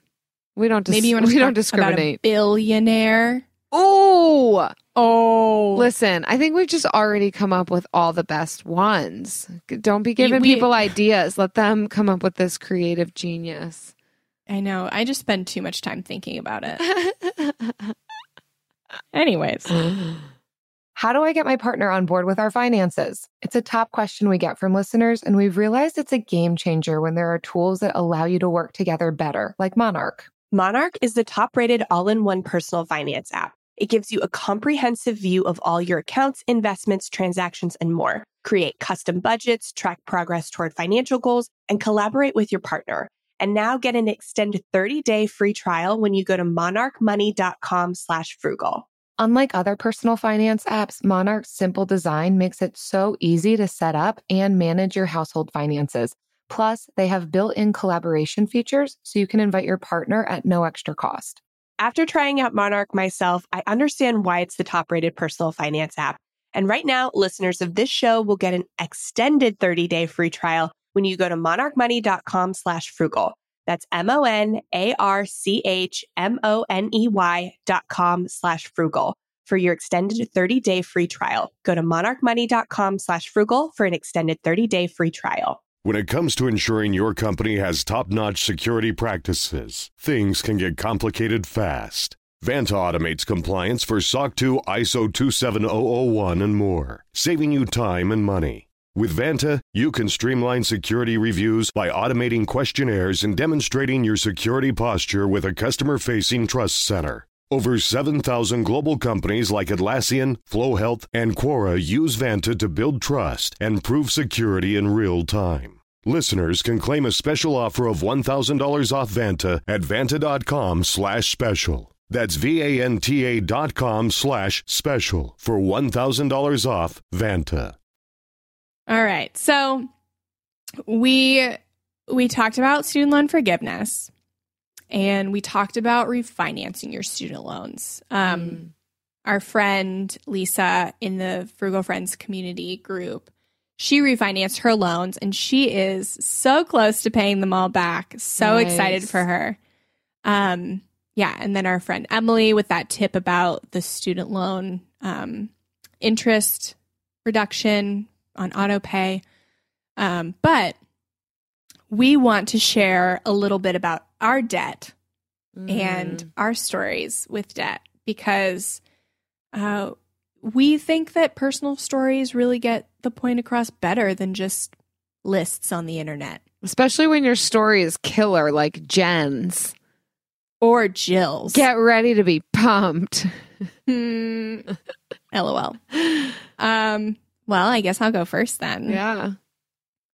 we don't. Dis- maybe you want to we talk don't discriminate. About a billionaire. Oh, Oh, listen! I think we've just already come up with all the best ones. Don't be giving we- people ideas. Let them come up with this creative genius. I know. I just spend too much time thinking about it. Anyways, How do I get my partner on board with our finances? It's a top question we get from listeners, and we've realized it's a game changer when there are tools that allow you to work together better, like Monarch. Monarch is the top rated all in one personal finance app. It gives you a comprehensive view of all your accounts, investments, transactions, and more. Create custom budgets, track progress toward financial goals, and collaborate with your partner. And now get an extended 30-day free trial when you go to monarchmoney.com slash frugal. Unlike other personal finance apps, Monarch's simple design makes it so easy to set up and manage your household finances. Plus, they have built in collaboration features so you can invite your partner at no extra cost. After trying out Monarch myself, I understand why it's the top rated personal finance app. And right now, listeners of this show will get an extended 30-day free trial when you go to monarchmoney.com slash frugal. That's M-O-N-A-R-C-H-M-O-N-E-Y dot com slash frugal for your extended 30-day free trial. Go to monarchmoney.com slash frugal for an extended 30-day free trial. When it comes to ensuring your company has top notch security practices, things can get complicated fast. Vanta automates compliance for SOC 2, ISO 27001, and more, saving you time and money. With Vanta, you can streamline security reviews by automating questionnaires and demonstrating your security posture with a customer facing trust center. Over 7,000 global companies like Atlassian, Flo Health, and Quora use Vanta to build trust and prove security in real time. Listeners can claim a special offer of $1,000 off Vanta at vanta.com slash special. That's V-A-N-T-A dot com slash special for $1,000 off Vanta. All right. So we we talked about student loan forgiveness, and we talked about refinancing your student loans. Um, Our friend Lisa in the Frugal Friends community group, she refinanced her loans, and she is so close to paying them all back. So Nice. excited for her. Um, yeah, and then our friend Emily with that tip about the student loan um, interest reduction on auto pay. Um, but we want to share a little bit about our debt and our stories with debt because uh, we think that personal stories really get the point across better than just lists on the internet Especially when your story is killer like Jen's. or Jill's. Get ready to be pumped. Hmm. LOL. Um, well, I guess I'll go first then. Yeah.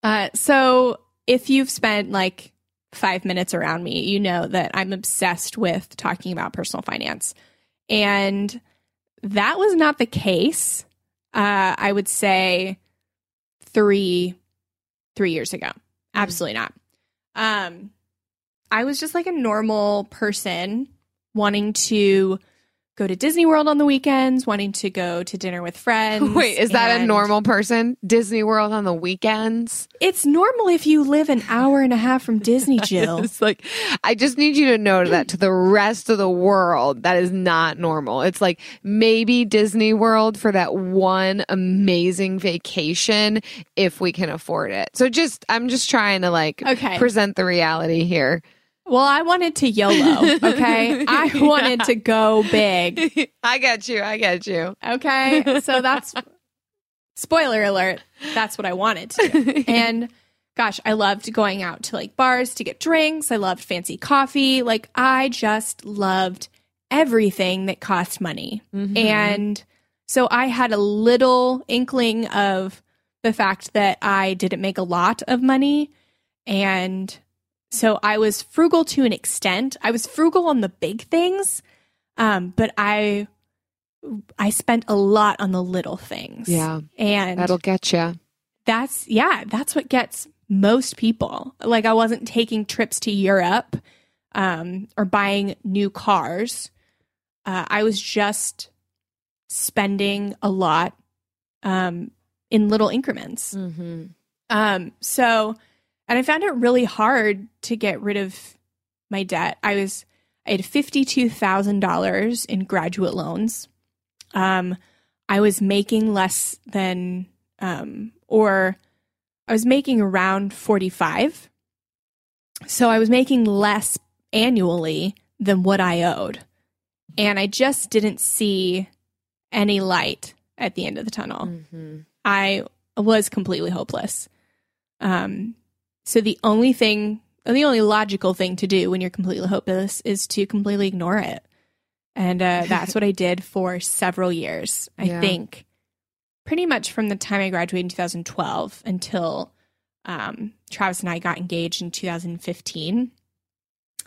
Uh, so if you've spent like five minutes around me, you know that I'm obsessed with talking about personal finance. And that was not the case. Uh, I would say three, three years ago. Absolutely not. Um, I was just like a normal person wanting to go to Disney World on the weekends, wanting to go to dinner with friends. Wait, is that a normal person? Disney World on the weekends? It's normal if you live an hour and a half from Disney, Jill. It's like, I just need you to know that to the rest of the world, that is not normal. It's like maybe Disney World for that one amazing vacation if we can afford it. So just, I'm just trying to like Okay. present the reality here. Well, I wanted to YOLO, okay? I wanted to go big, I got you. I got you. okay? So that's spoiler alert, that's what I wanted to. do. And gosh, I loved going out to like bars to get drinks. I loved fancy coffee. Like I just loved everything that cost money. Mm-hmm. And so I had a little inkling of the fact that I didn't make a lot of money and so I was frugal to an extent. I was frugal on the big things, um, but I I spent a lot on the little things. Yeah. and That'll get you. that's yeah, that's what gets most people. Like I wasn't taking trips to Europe um, or buying new cars. Uh, I was just spending a lot um, in little increments. Mm-hmm. Um, so, and I found it really hard to get rid of my debt. I was, I had $52,000 in graduate loans. Um, I was making less than, um, or I was making around 45. So I was making less annually than what I owed. And I just didn't see any light at the end of the tunnel. Mm-hmm. I was completely hopeless. Um, so the only thing, the only logical thing to do when you're completely hopeless is to completely ignore it. And uh, that's what I did for several years. I Yeah. think pretty much from the time I graduated in 2012 until um, Travis and I got engaged in 2015.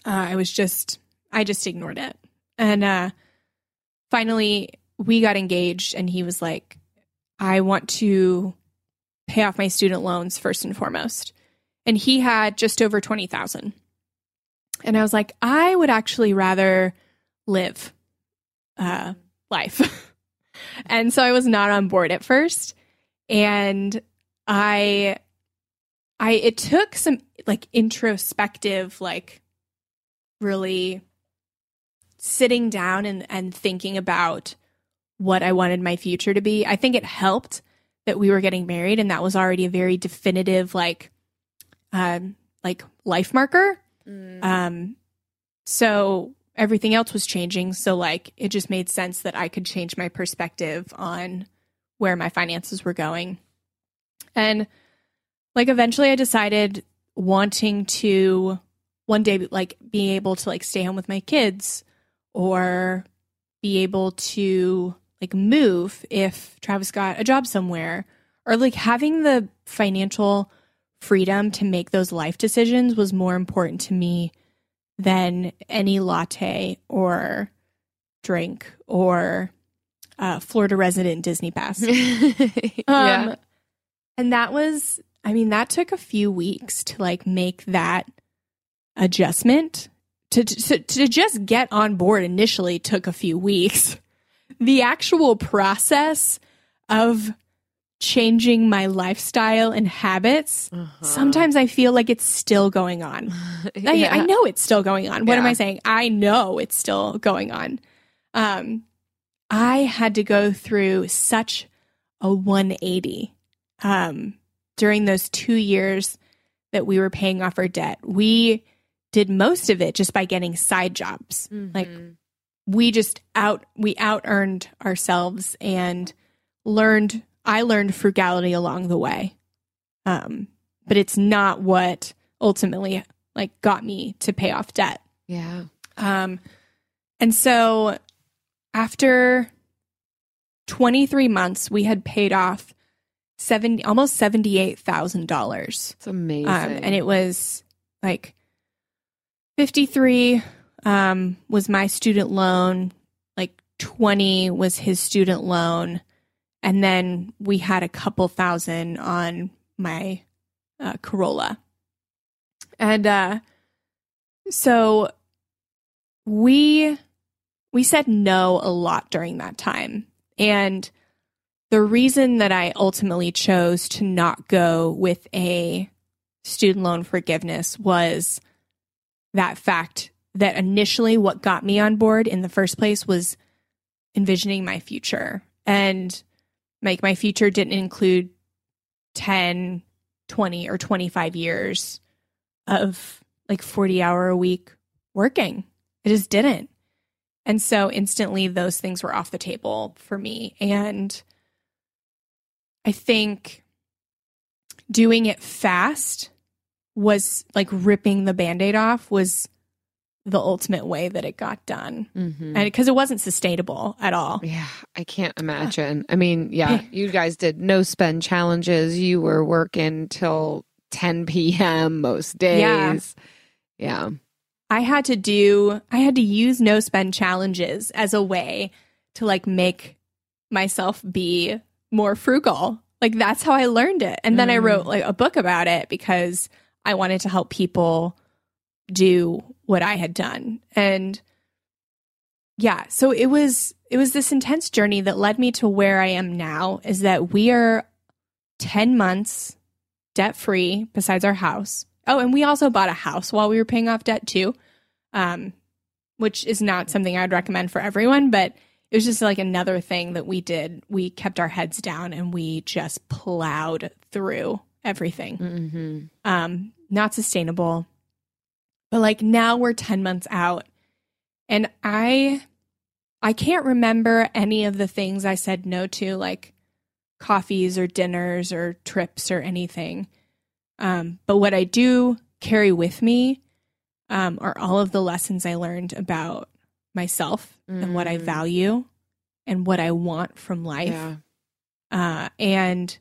Uh, I was just, I just ignored it. And uh, finally, we got engaged, and he was like, I want to pay off my student loans first and foremost. And he had just over 20,000. And I was like, I would actually rather live uh, life. and so I was not on board at first. And I, I, it took some like introspective, like really sitting down and, and thinking about what I wanted my future to be. I think it helped that we were getting married and that was already a very definitive, like, um, like life marker. Um, so everything else was changing. So like it just made sense that I could change my perspective on where my finances were going. And like eventually I decided wanting to one day like being able to like stay home with my kids or be able to like move if Travis got a job somewhere or like having the financial freedom to make those life decisions was more important to me than any latte or drink or uh, Florida resident Disney pass. yeah. Um, and that was, I mean, that took a few weeks to like make that adjustment. To, to, to just get on board initially took a few weeks. The actual process of changing my lifestyle and habits, sometimes I feel like it's still going on. I, Yeah. I know it's still going on. What am I saying? I know it's still going on. Um, I had to go through such a 180 um, during those two years that we were paying off our debt. We did most of it just by getting side jobs. Like we just out we out earned ourselves and learned. I learned frugality along the way, um, but it's not what ultimately like got me to pay off debt. yeah. Um, and so after 23 months, we had paid off 70, almost $78,000. It's amazing. Um, and it was like 53 um, was my student loan, like 20 was his student loan. And then we had a couple thousand on my uh, Corolla. And uh, so we we said no a lot during that time. And the reason that I ultimately chose to not go with a student loan forgiveness was that fact that initially what got me on board in the first place was envisioning my future. And like my future didn't include 10, 20, or 25 years of like 40 hour a week working. It just didn't. And so instantly those things were off the table for me. And I think doing it fast was like ripping the band aid off was the ultimate way that it got done. Mhm. And because it wasn't sustainable at all. Yeah, I can't imagine. I mean, yeah, you guys did no spend challenges. You were working till 10 p.m. most days. Yeah. I had to do I had to use no spend challenges as a way to like make myself be more frugal. Like that's how I learned it. And then I wrote like a book about it because I wanted to help people do what I had done. And yeah, so it was it was this intense journey that led me to where I am now is that we are 10 months debt free besides our house. Oh, and we also bought a house while we were paying off debt too. Um which is not something I'd recommend for everyone, but it was just like another thing that we did. We kept our heads down and we just plowed through everything. Mm-hmm. Um not sustainable. But like now we're 10 months out and I I can't remember any of the things I said no to like coffees or dinners or trips or anything. Um, but what I do carry with me um, are all of the lessons I learned about myself mm. and what I mm. value and what I want from life. Yeah. Uh, and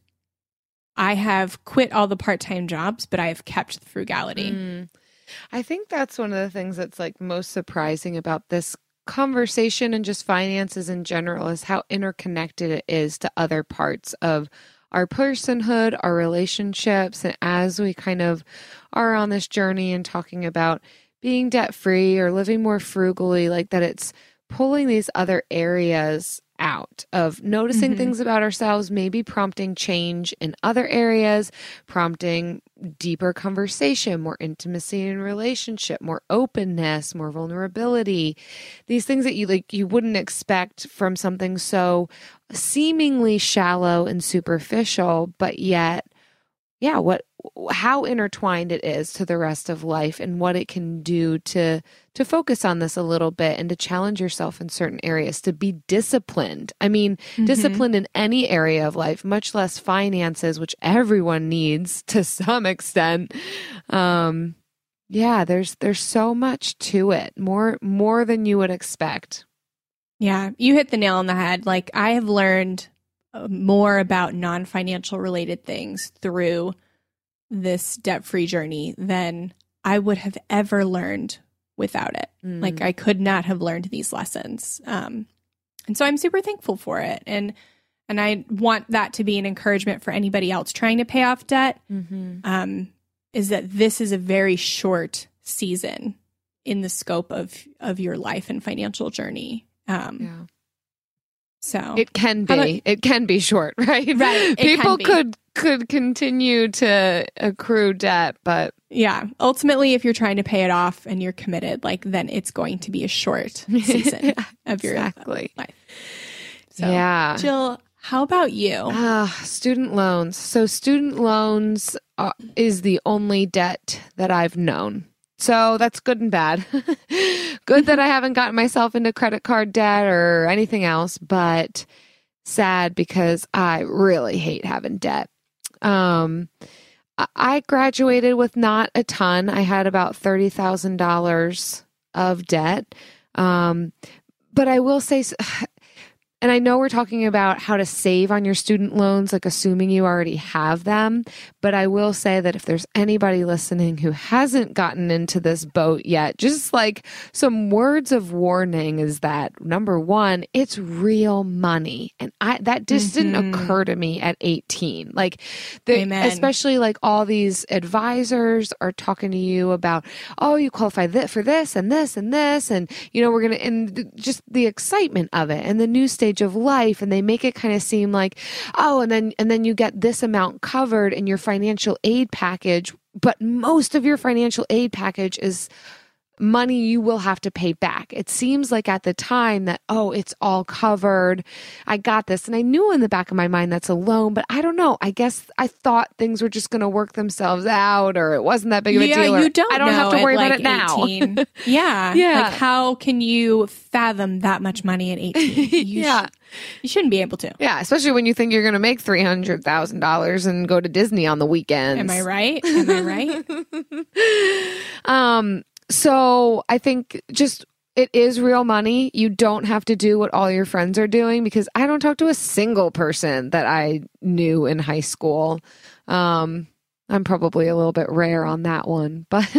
I have quit all the part time jobs, but I have kept the frugality. Mm. I think that's one of the things that's like most surprising about this conversation and just finances in general is how interconnected it is to other parts of our personhood, our relationships. And as we kind of are on this journey and talking about being debt free or living more frugally, like that it's pulling these other areas out of noticing mm-hmm. things about ourselves, maybe prompting change in other areas, prompting deeper conversation, more intimacy in relationship, more openness, more vulnerability. These things that you like you wouldn't expect from something so seemingly shallow and superficial, but yet yeah, what how intertwined it is to the rest of life and what it can do to to focus on this a little bit and to challenge yourself in certain areas to be disciplined. I mean mm-hmm. disciplined in any area of life much less finances which everyone needs to some extent. Um yeah there's there's so much to it more more than you would expect. Yeah you hit the nail on the head. Like i have learned more about non-financial related things through this debt free journey than I would have ever learned without it. Mm. Like I could not have learned these lessons. Um, and so I'm super thankful for it. And and I want that to be an encouragement for anybody else trying to pay off debt. Mm-hmm. Um, is that this is a very short season in the scope of of your life and financial journey. Um, yeah. So it can be. It can be short, right? Right. People could could continue to accrue debt, but yeah, ultimately, if you're trying to pay it off and you're committed, like then it's going to be a short season of your exactly. life. So, yeah, Jill, how about you? Uh, student loans. So student loans uh, is the only debt that I've known. So that's good and bad. good that I haven't gotten myself into credit card debt or anything else, but sad because I really hate having debt. Um, I graduated with not a ton. I had about $30,000 of debt. Um, but I will say, and I know we're talking about how to save on your student loans, like assuming you already have them. But I will say that if there's anybody listening who hasn't gotten into this boat yet, just like some words of warning is that number one, it's real money. And I, that just mm-hmm. didn't occur to me at 18. Like, the, especially like all these advisors are talking to you about, oh, you qualify th- for this and this and this. And, you know, we're going to, and just the excitement of it and the new state stage of life and they make it kind of seem like oh and then and then you get this amount covered in your financial aid package. But most of your financial aid package is money you will have to pay back. It seems like at the time that, oh, it's all covered. I got this. And I knew in the back of my mind that's a loan, but I don't know. I guess I thought things were just going to work themselves out or it wasn't that big of a yeah, deal. You don't I don't have to worry like about it now. yeah. Yeah. Like how can you fathom that much money at 18? You yeah. You shouldn't be able to. Yeah, especially when you think you're going to make three hundred thousand dollars and go to Disney on the weekends. Am I right? Am I right? um, so I think just it is real money. You don't have to do what all your friends are doing because I don't talk to a single person that I knew in high school. Um, I'm probably a little bit rare on that one, but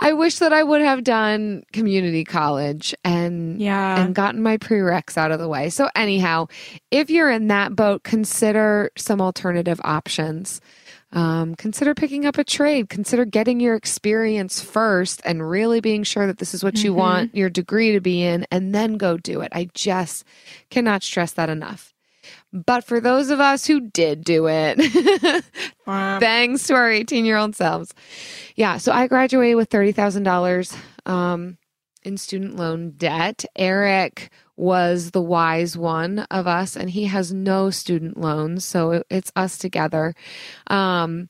I wish that I would have done community college and yeah. and gotten my prereqs out of the way. So anyhow, if you're in that boat, consider some alternative options. Um, consider picking up a trade. Consider getting your experience first and really being sure that this is what you mm-hmm. want your degree to be in, and then go do it. I just cannot stress that enough. But for those of us who did do it, thanks to our 18 year old selves. Yeah, so I graduated with $30,000 um, in student loan debt. Eric was the wise one of us, and he has no student loans, so it's us together. Um,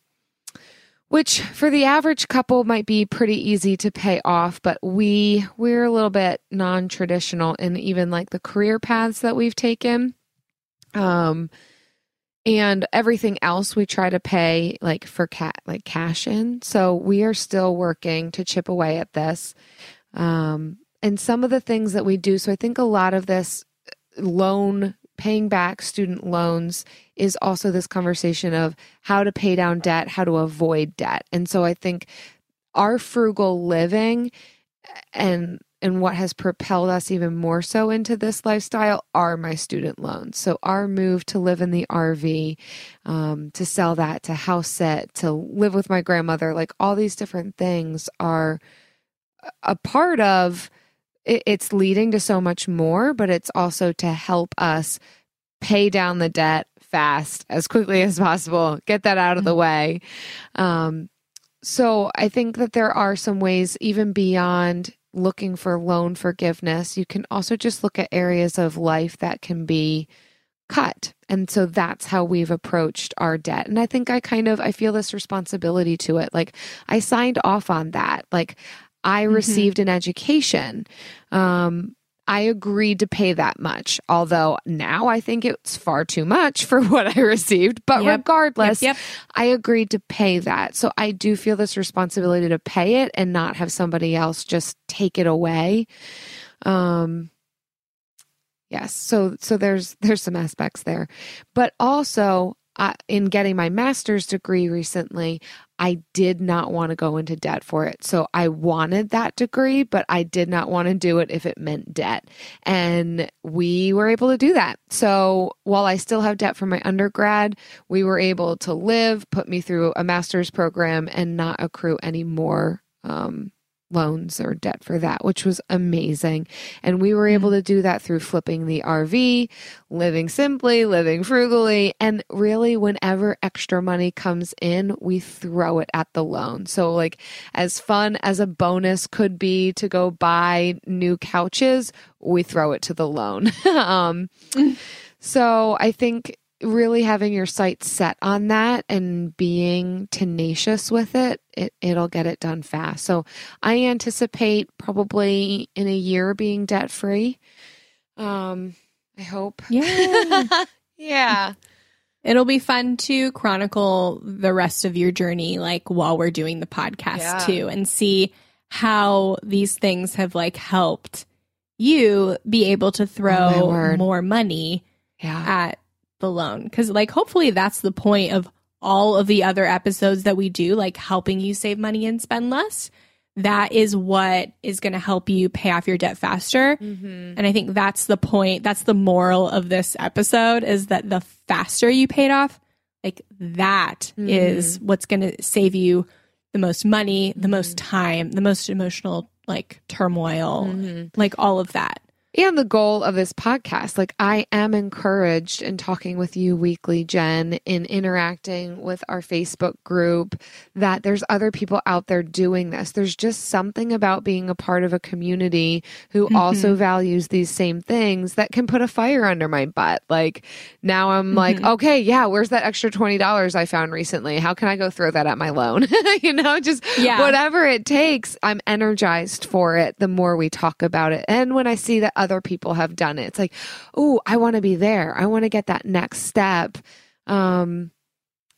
which for the average couple might be pretty easy to pay off but we we're a little bit non-traditional in even like the career paths that we've taken. Um and everything else we try to pay like for cat like cash in. So we are still working to chip away at this. Um and some of the things that we do so i think a lot of this loan paying back student loans is also this conversation of how to pay down debt, how to avoid debt. And so I think our frugal living and and what has propelled us even more so into this lifestyle are my student loans. So our move to live in the RV, um, to sell that, to house it, to live with my grandmother, like all these different things are a part of it's leading to so much more, but it's also to help us pay down the debt fast as quickly as possible, get that out of the mm-hmm. way. Um, so I think that there are some ways, even beyond looking for loan forgiveness, you can also just look at areas of life that can be cut. And so that's how we've approached our debt. And I think I kind of I feel this responsibility to it. Like I signed off on that. Like I mm-hmm. received an education. Um, I agreed to pay that much, although now I think it's far too much for what I received. But yep. regardless, yep, yep. I agreed to pay that. So I do feel this responsibility to pay it and not have somebody else just take it away. Um, yes so so there's there's some aspects there but also uh, in getting my master's degree recently, I did not want to go into debt for it. So I wanted that degree, but I did not want to do it if it meant debt. And we were able to do that. So while I still have debt from my undergrad, we were able to live, put me through a master's program, and not accrue any more um, loans or debt for that, which was amazing. And we were able mm. to do that through flipping the RV, living simply, living frugally, and really whenever extra money comes in, we throw it at the loan. So like as fun as a bonus could be to go buy new couches, we throw it to the loan. um, mm. so I think really having your sights set on that and being tenacious with it, it it'll get it done fast. So I anticipate probably in a year being debt free. Um, I hope. Yeah. yeah. It'll be fun to chronicle the rest of your journey, like while we're doing the podcast yeah. too, and see how these things have like helped you be able to throw oh, more money yeah. at the loan. Cause like hopefully that's the point of all of the other episodes that we do, like helping you save money and spend less. That is what is going to help you pay off your debt faster. Mm-hmm. And I think that's the point. That's the moral of this episode is that the faster you paid off, like that mm-hmm. is what's going to save you the most money, the most mm-hmm. time, the most emotional like turmoil, mm-hmm. like all of that and the goal of this podcast. Like, I am encouraged in talking with you weekly, Jen, in interacting with our Facebook group, that there's other people out there doing this. There's just something about being a part of a community who mm-hmm. also values these same things that can put a fire under my butt. Like, now I'm mm-hmm. like, okay, yeah, where's that extra $20 I found recently? How can I go throw that at my loan? you know, just yeah. whatever it takes. I'm energized for it the more we talk about it. And when I see that other people have done it. It's like, oh, I want to be there. I want to get that next step. Um,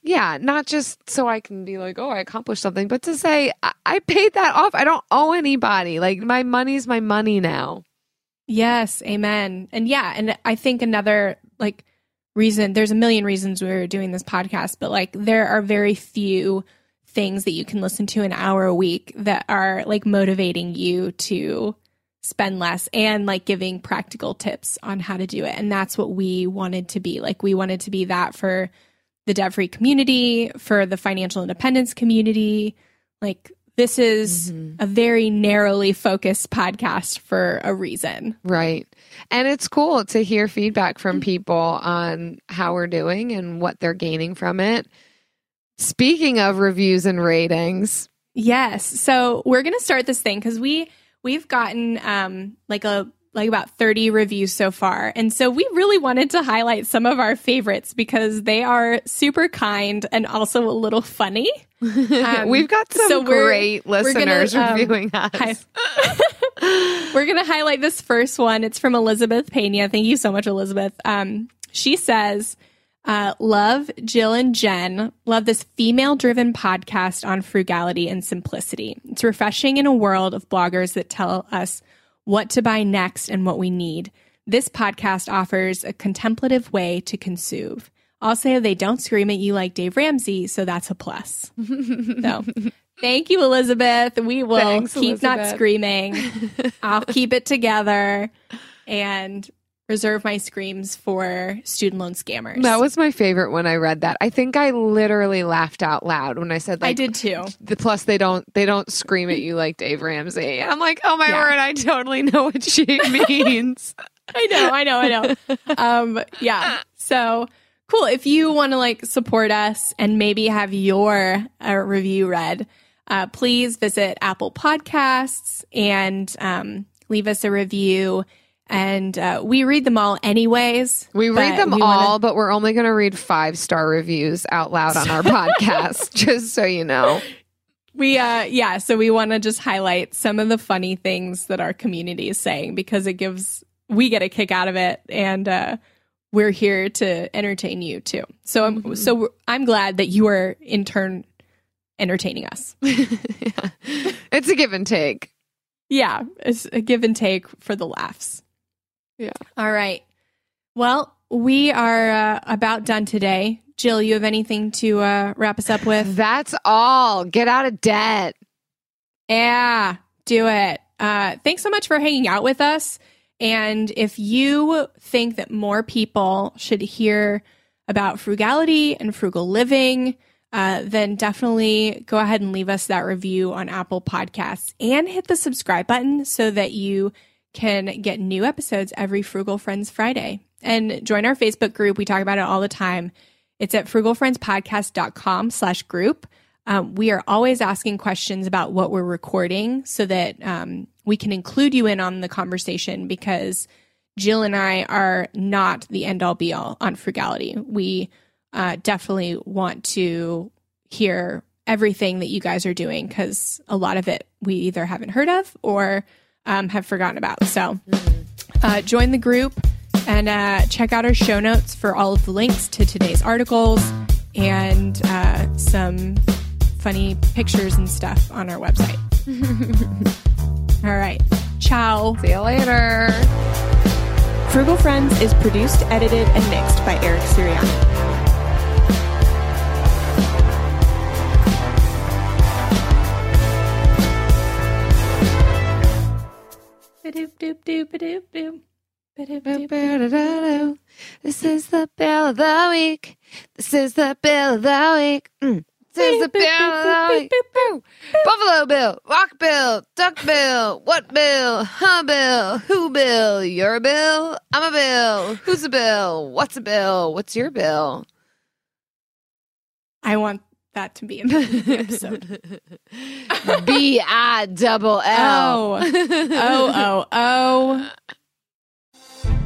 yeah, not just so I can be like, oh, I accomplished something, but to say, I, I paid that off. I don't owe anybody. Like, my money's my money now. Yes, amen. And yeah, and I think another like reason, there's a million reasons we are doing this podcast, but like there are very few things that you can listen to an hour a week that are like motivating you to spend less and like giving practical tips on how to do it. And that's what we wanted to be. Like we wanted to be that for the debt free community, for the financial independence community. Like this is mm-hmm. a very narrowly focused podcast for a reason. Right. And it's cool to hear feedback from people on how we're doing and what they're gaining from it. Speaking of reviews and ratings. Yes. So we're going to start this thing because we we've gotten um, like a like about 30 reviews so far. And so we really wanted to highlight some of our favorites because they are super kind and also a little funny. Um, We've got some so we're- great we're gonna, listeners um, reviewing us. hi- We're going to highlight this first one. It's from Elizabeth Pena. Thank you so much, Elizabeth. Um, she says, uh, Love Jill and Jen. Love this female driven podcast on frugality and simplicity. It's refreshing in a world of bloggers that tell us what to buy next and what we need. This podcast offers a contemplative way to consume. Also, they don't scream at you like Dave Ramsey, so that's a plus. so, thank you, Elizabeth. We will Thanks, keep not screaming. I'll keep it together and reserve my screams for student loan scammers. That was my favorite when I read that. I think I literally laughed out loud when I said like I did too. the plus they don't they don't scream at you like Dave Ramsey. I'm like, oh my Yeah. word, I totally know what she means. I know, I know, I know. Um, yeah. So cool. If you want to like support us and maybe have your uh, review read, uh, please visit Apple Podcasts and um, leave us a review. And uh, we read them all anyways. We read them we all, wanna- but we're only going to read five star reviews out loud on our podcast, just so you know. We uh yeah, so we want to just highlight some of the funny things that our community is saying because it gives we get a kick out of it and uh we're here to entertain you too. So I'm so we're- I'm glad that you are in turn entertaining us. Yeah. It's a give and take. Yeah, it's a give and take for the laughs. Yeah. All right. Well, we are uh, about done today. Jill, you have anything to uh, wrap us up with? That's all. Get out of debt. Yeah, do it. Uh, thanks so much for hanging out with us. And if you think that more people should hear about frugality and frugal living, uh, then definitely go ahead and leave us that review on Apple Podcasts and hit the subscribe button so that you can get new episodes every Frugal Friends Friday. And join our Facebook group. We talk about it all the time. It's at frugalfriendspodcast.com slash group. Um, we are always asking questions about what we're recording so that um, we can include you in on the conversation because Jill and I are not the end all be all on frugality. We uh, definitely want to hear everything that you guys are doing because a lot of it we either haven't heard of or um, have forgotten about. So uh, join the group and uh, check out our show notes for all of the links to today's articles and uh, some funny pictures and stuff on our website. all right. Ciao. See you later. Frugal Friends is produced, edited, and mixed by Eric Sirianni. This is the bill of the week. This is the bill of the week. Mm. This is the bill of the week. Buffalo Bill, Rock Bill, Duck Bill, What Bill, Huh Bill, Who Bill, Your Bill, I'm a Bill, Who's a Bill, What's a Bill, What's your bill? I want that to be in the episode. B I double L. Oh, oh, oh, oh.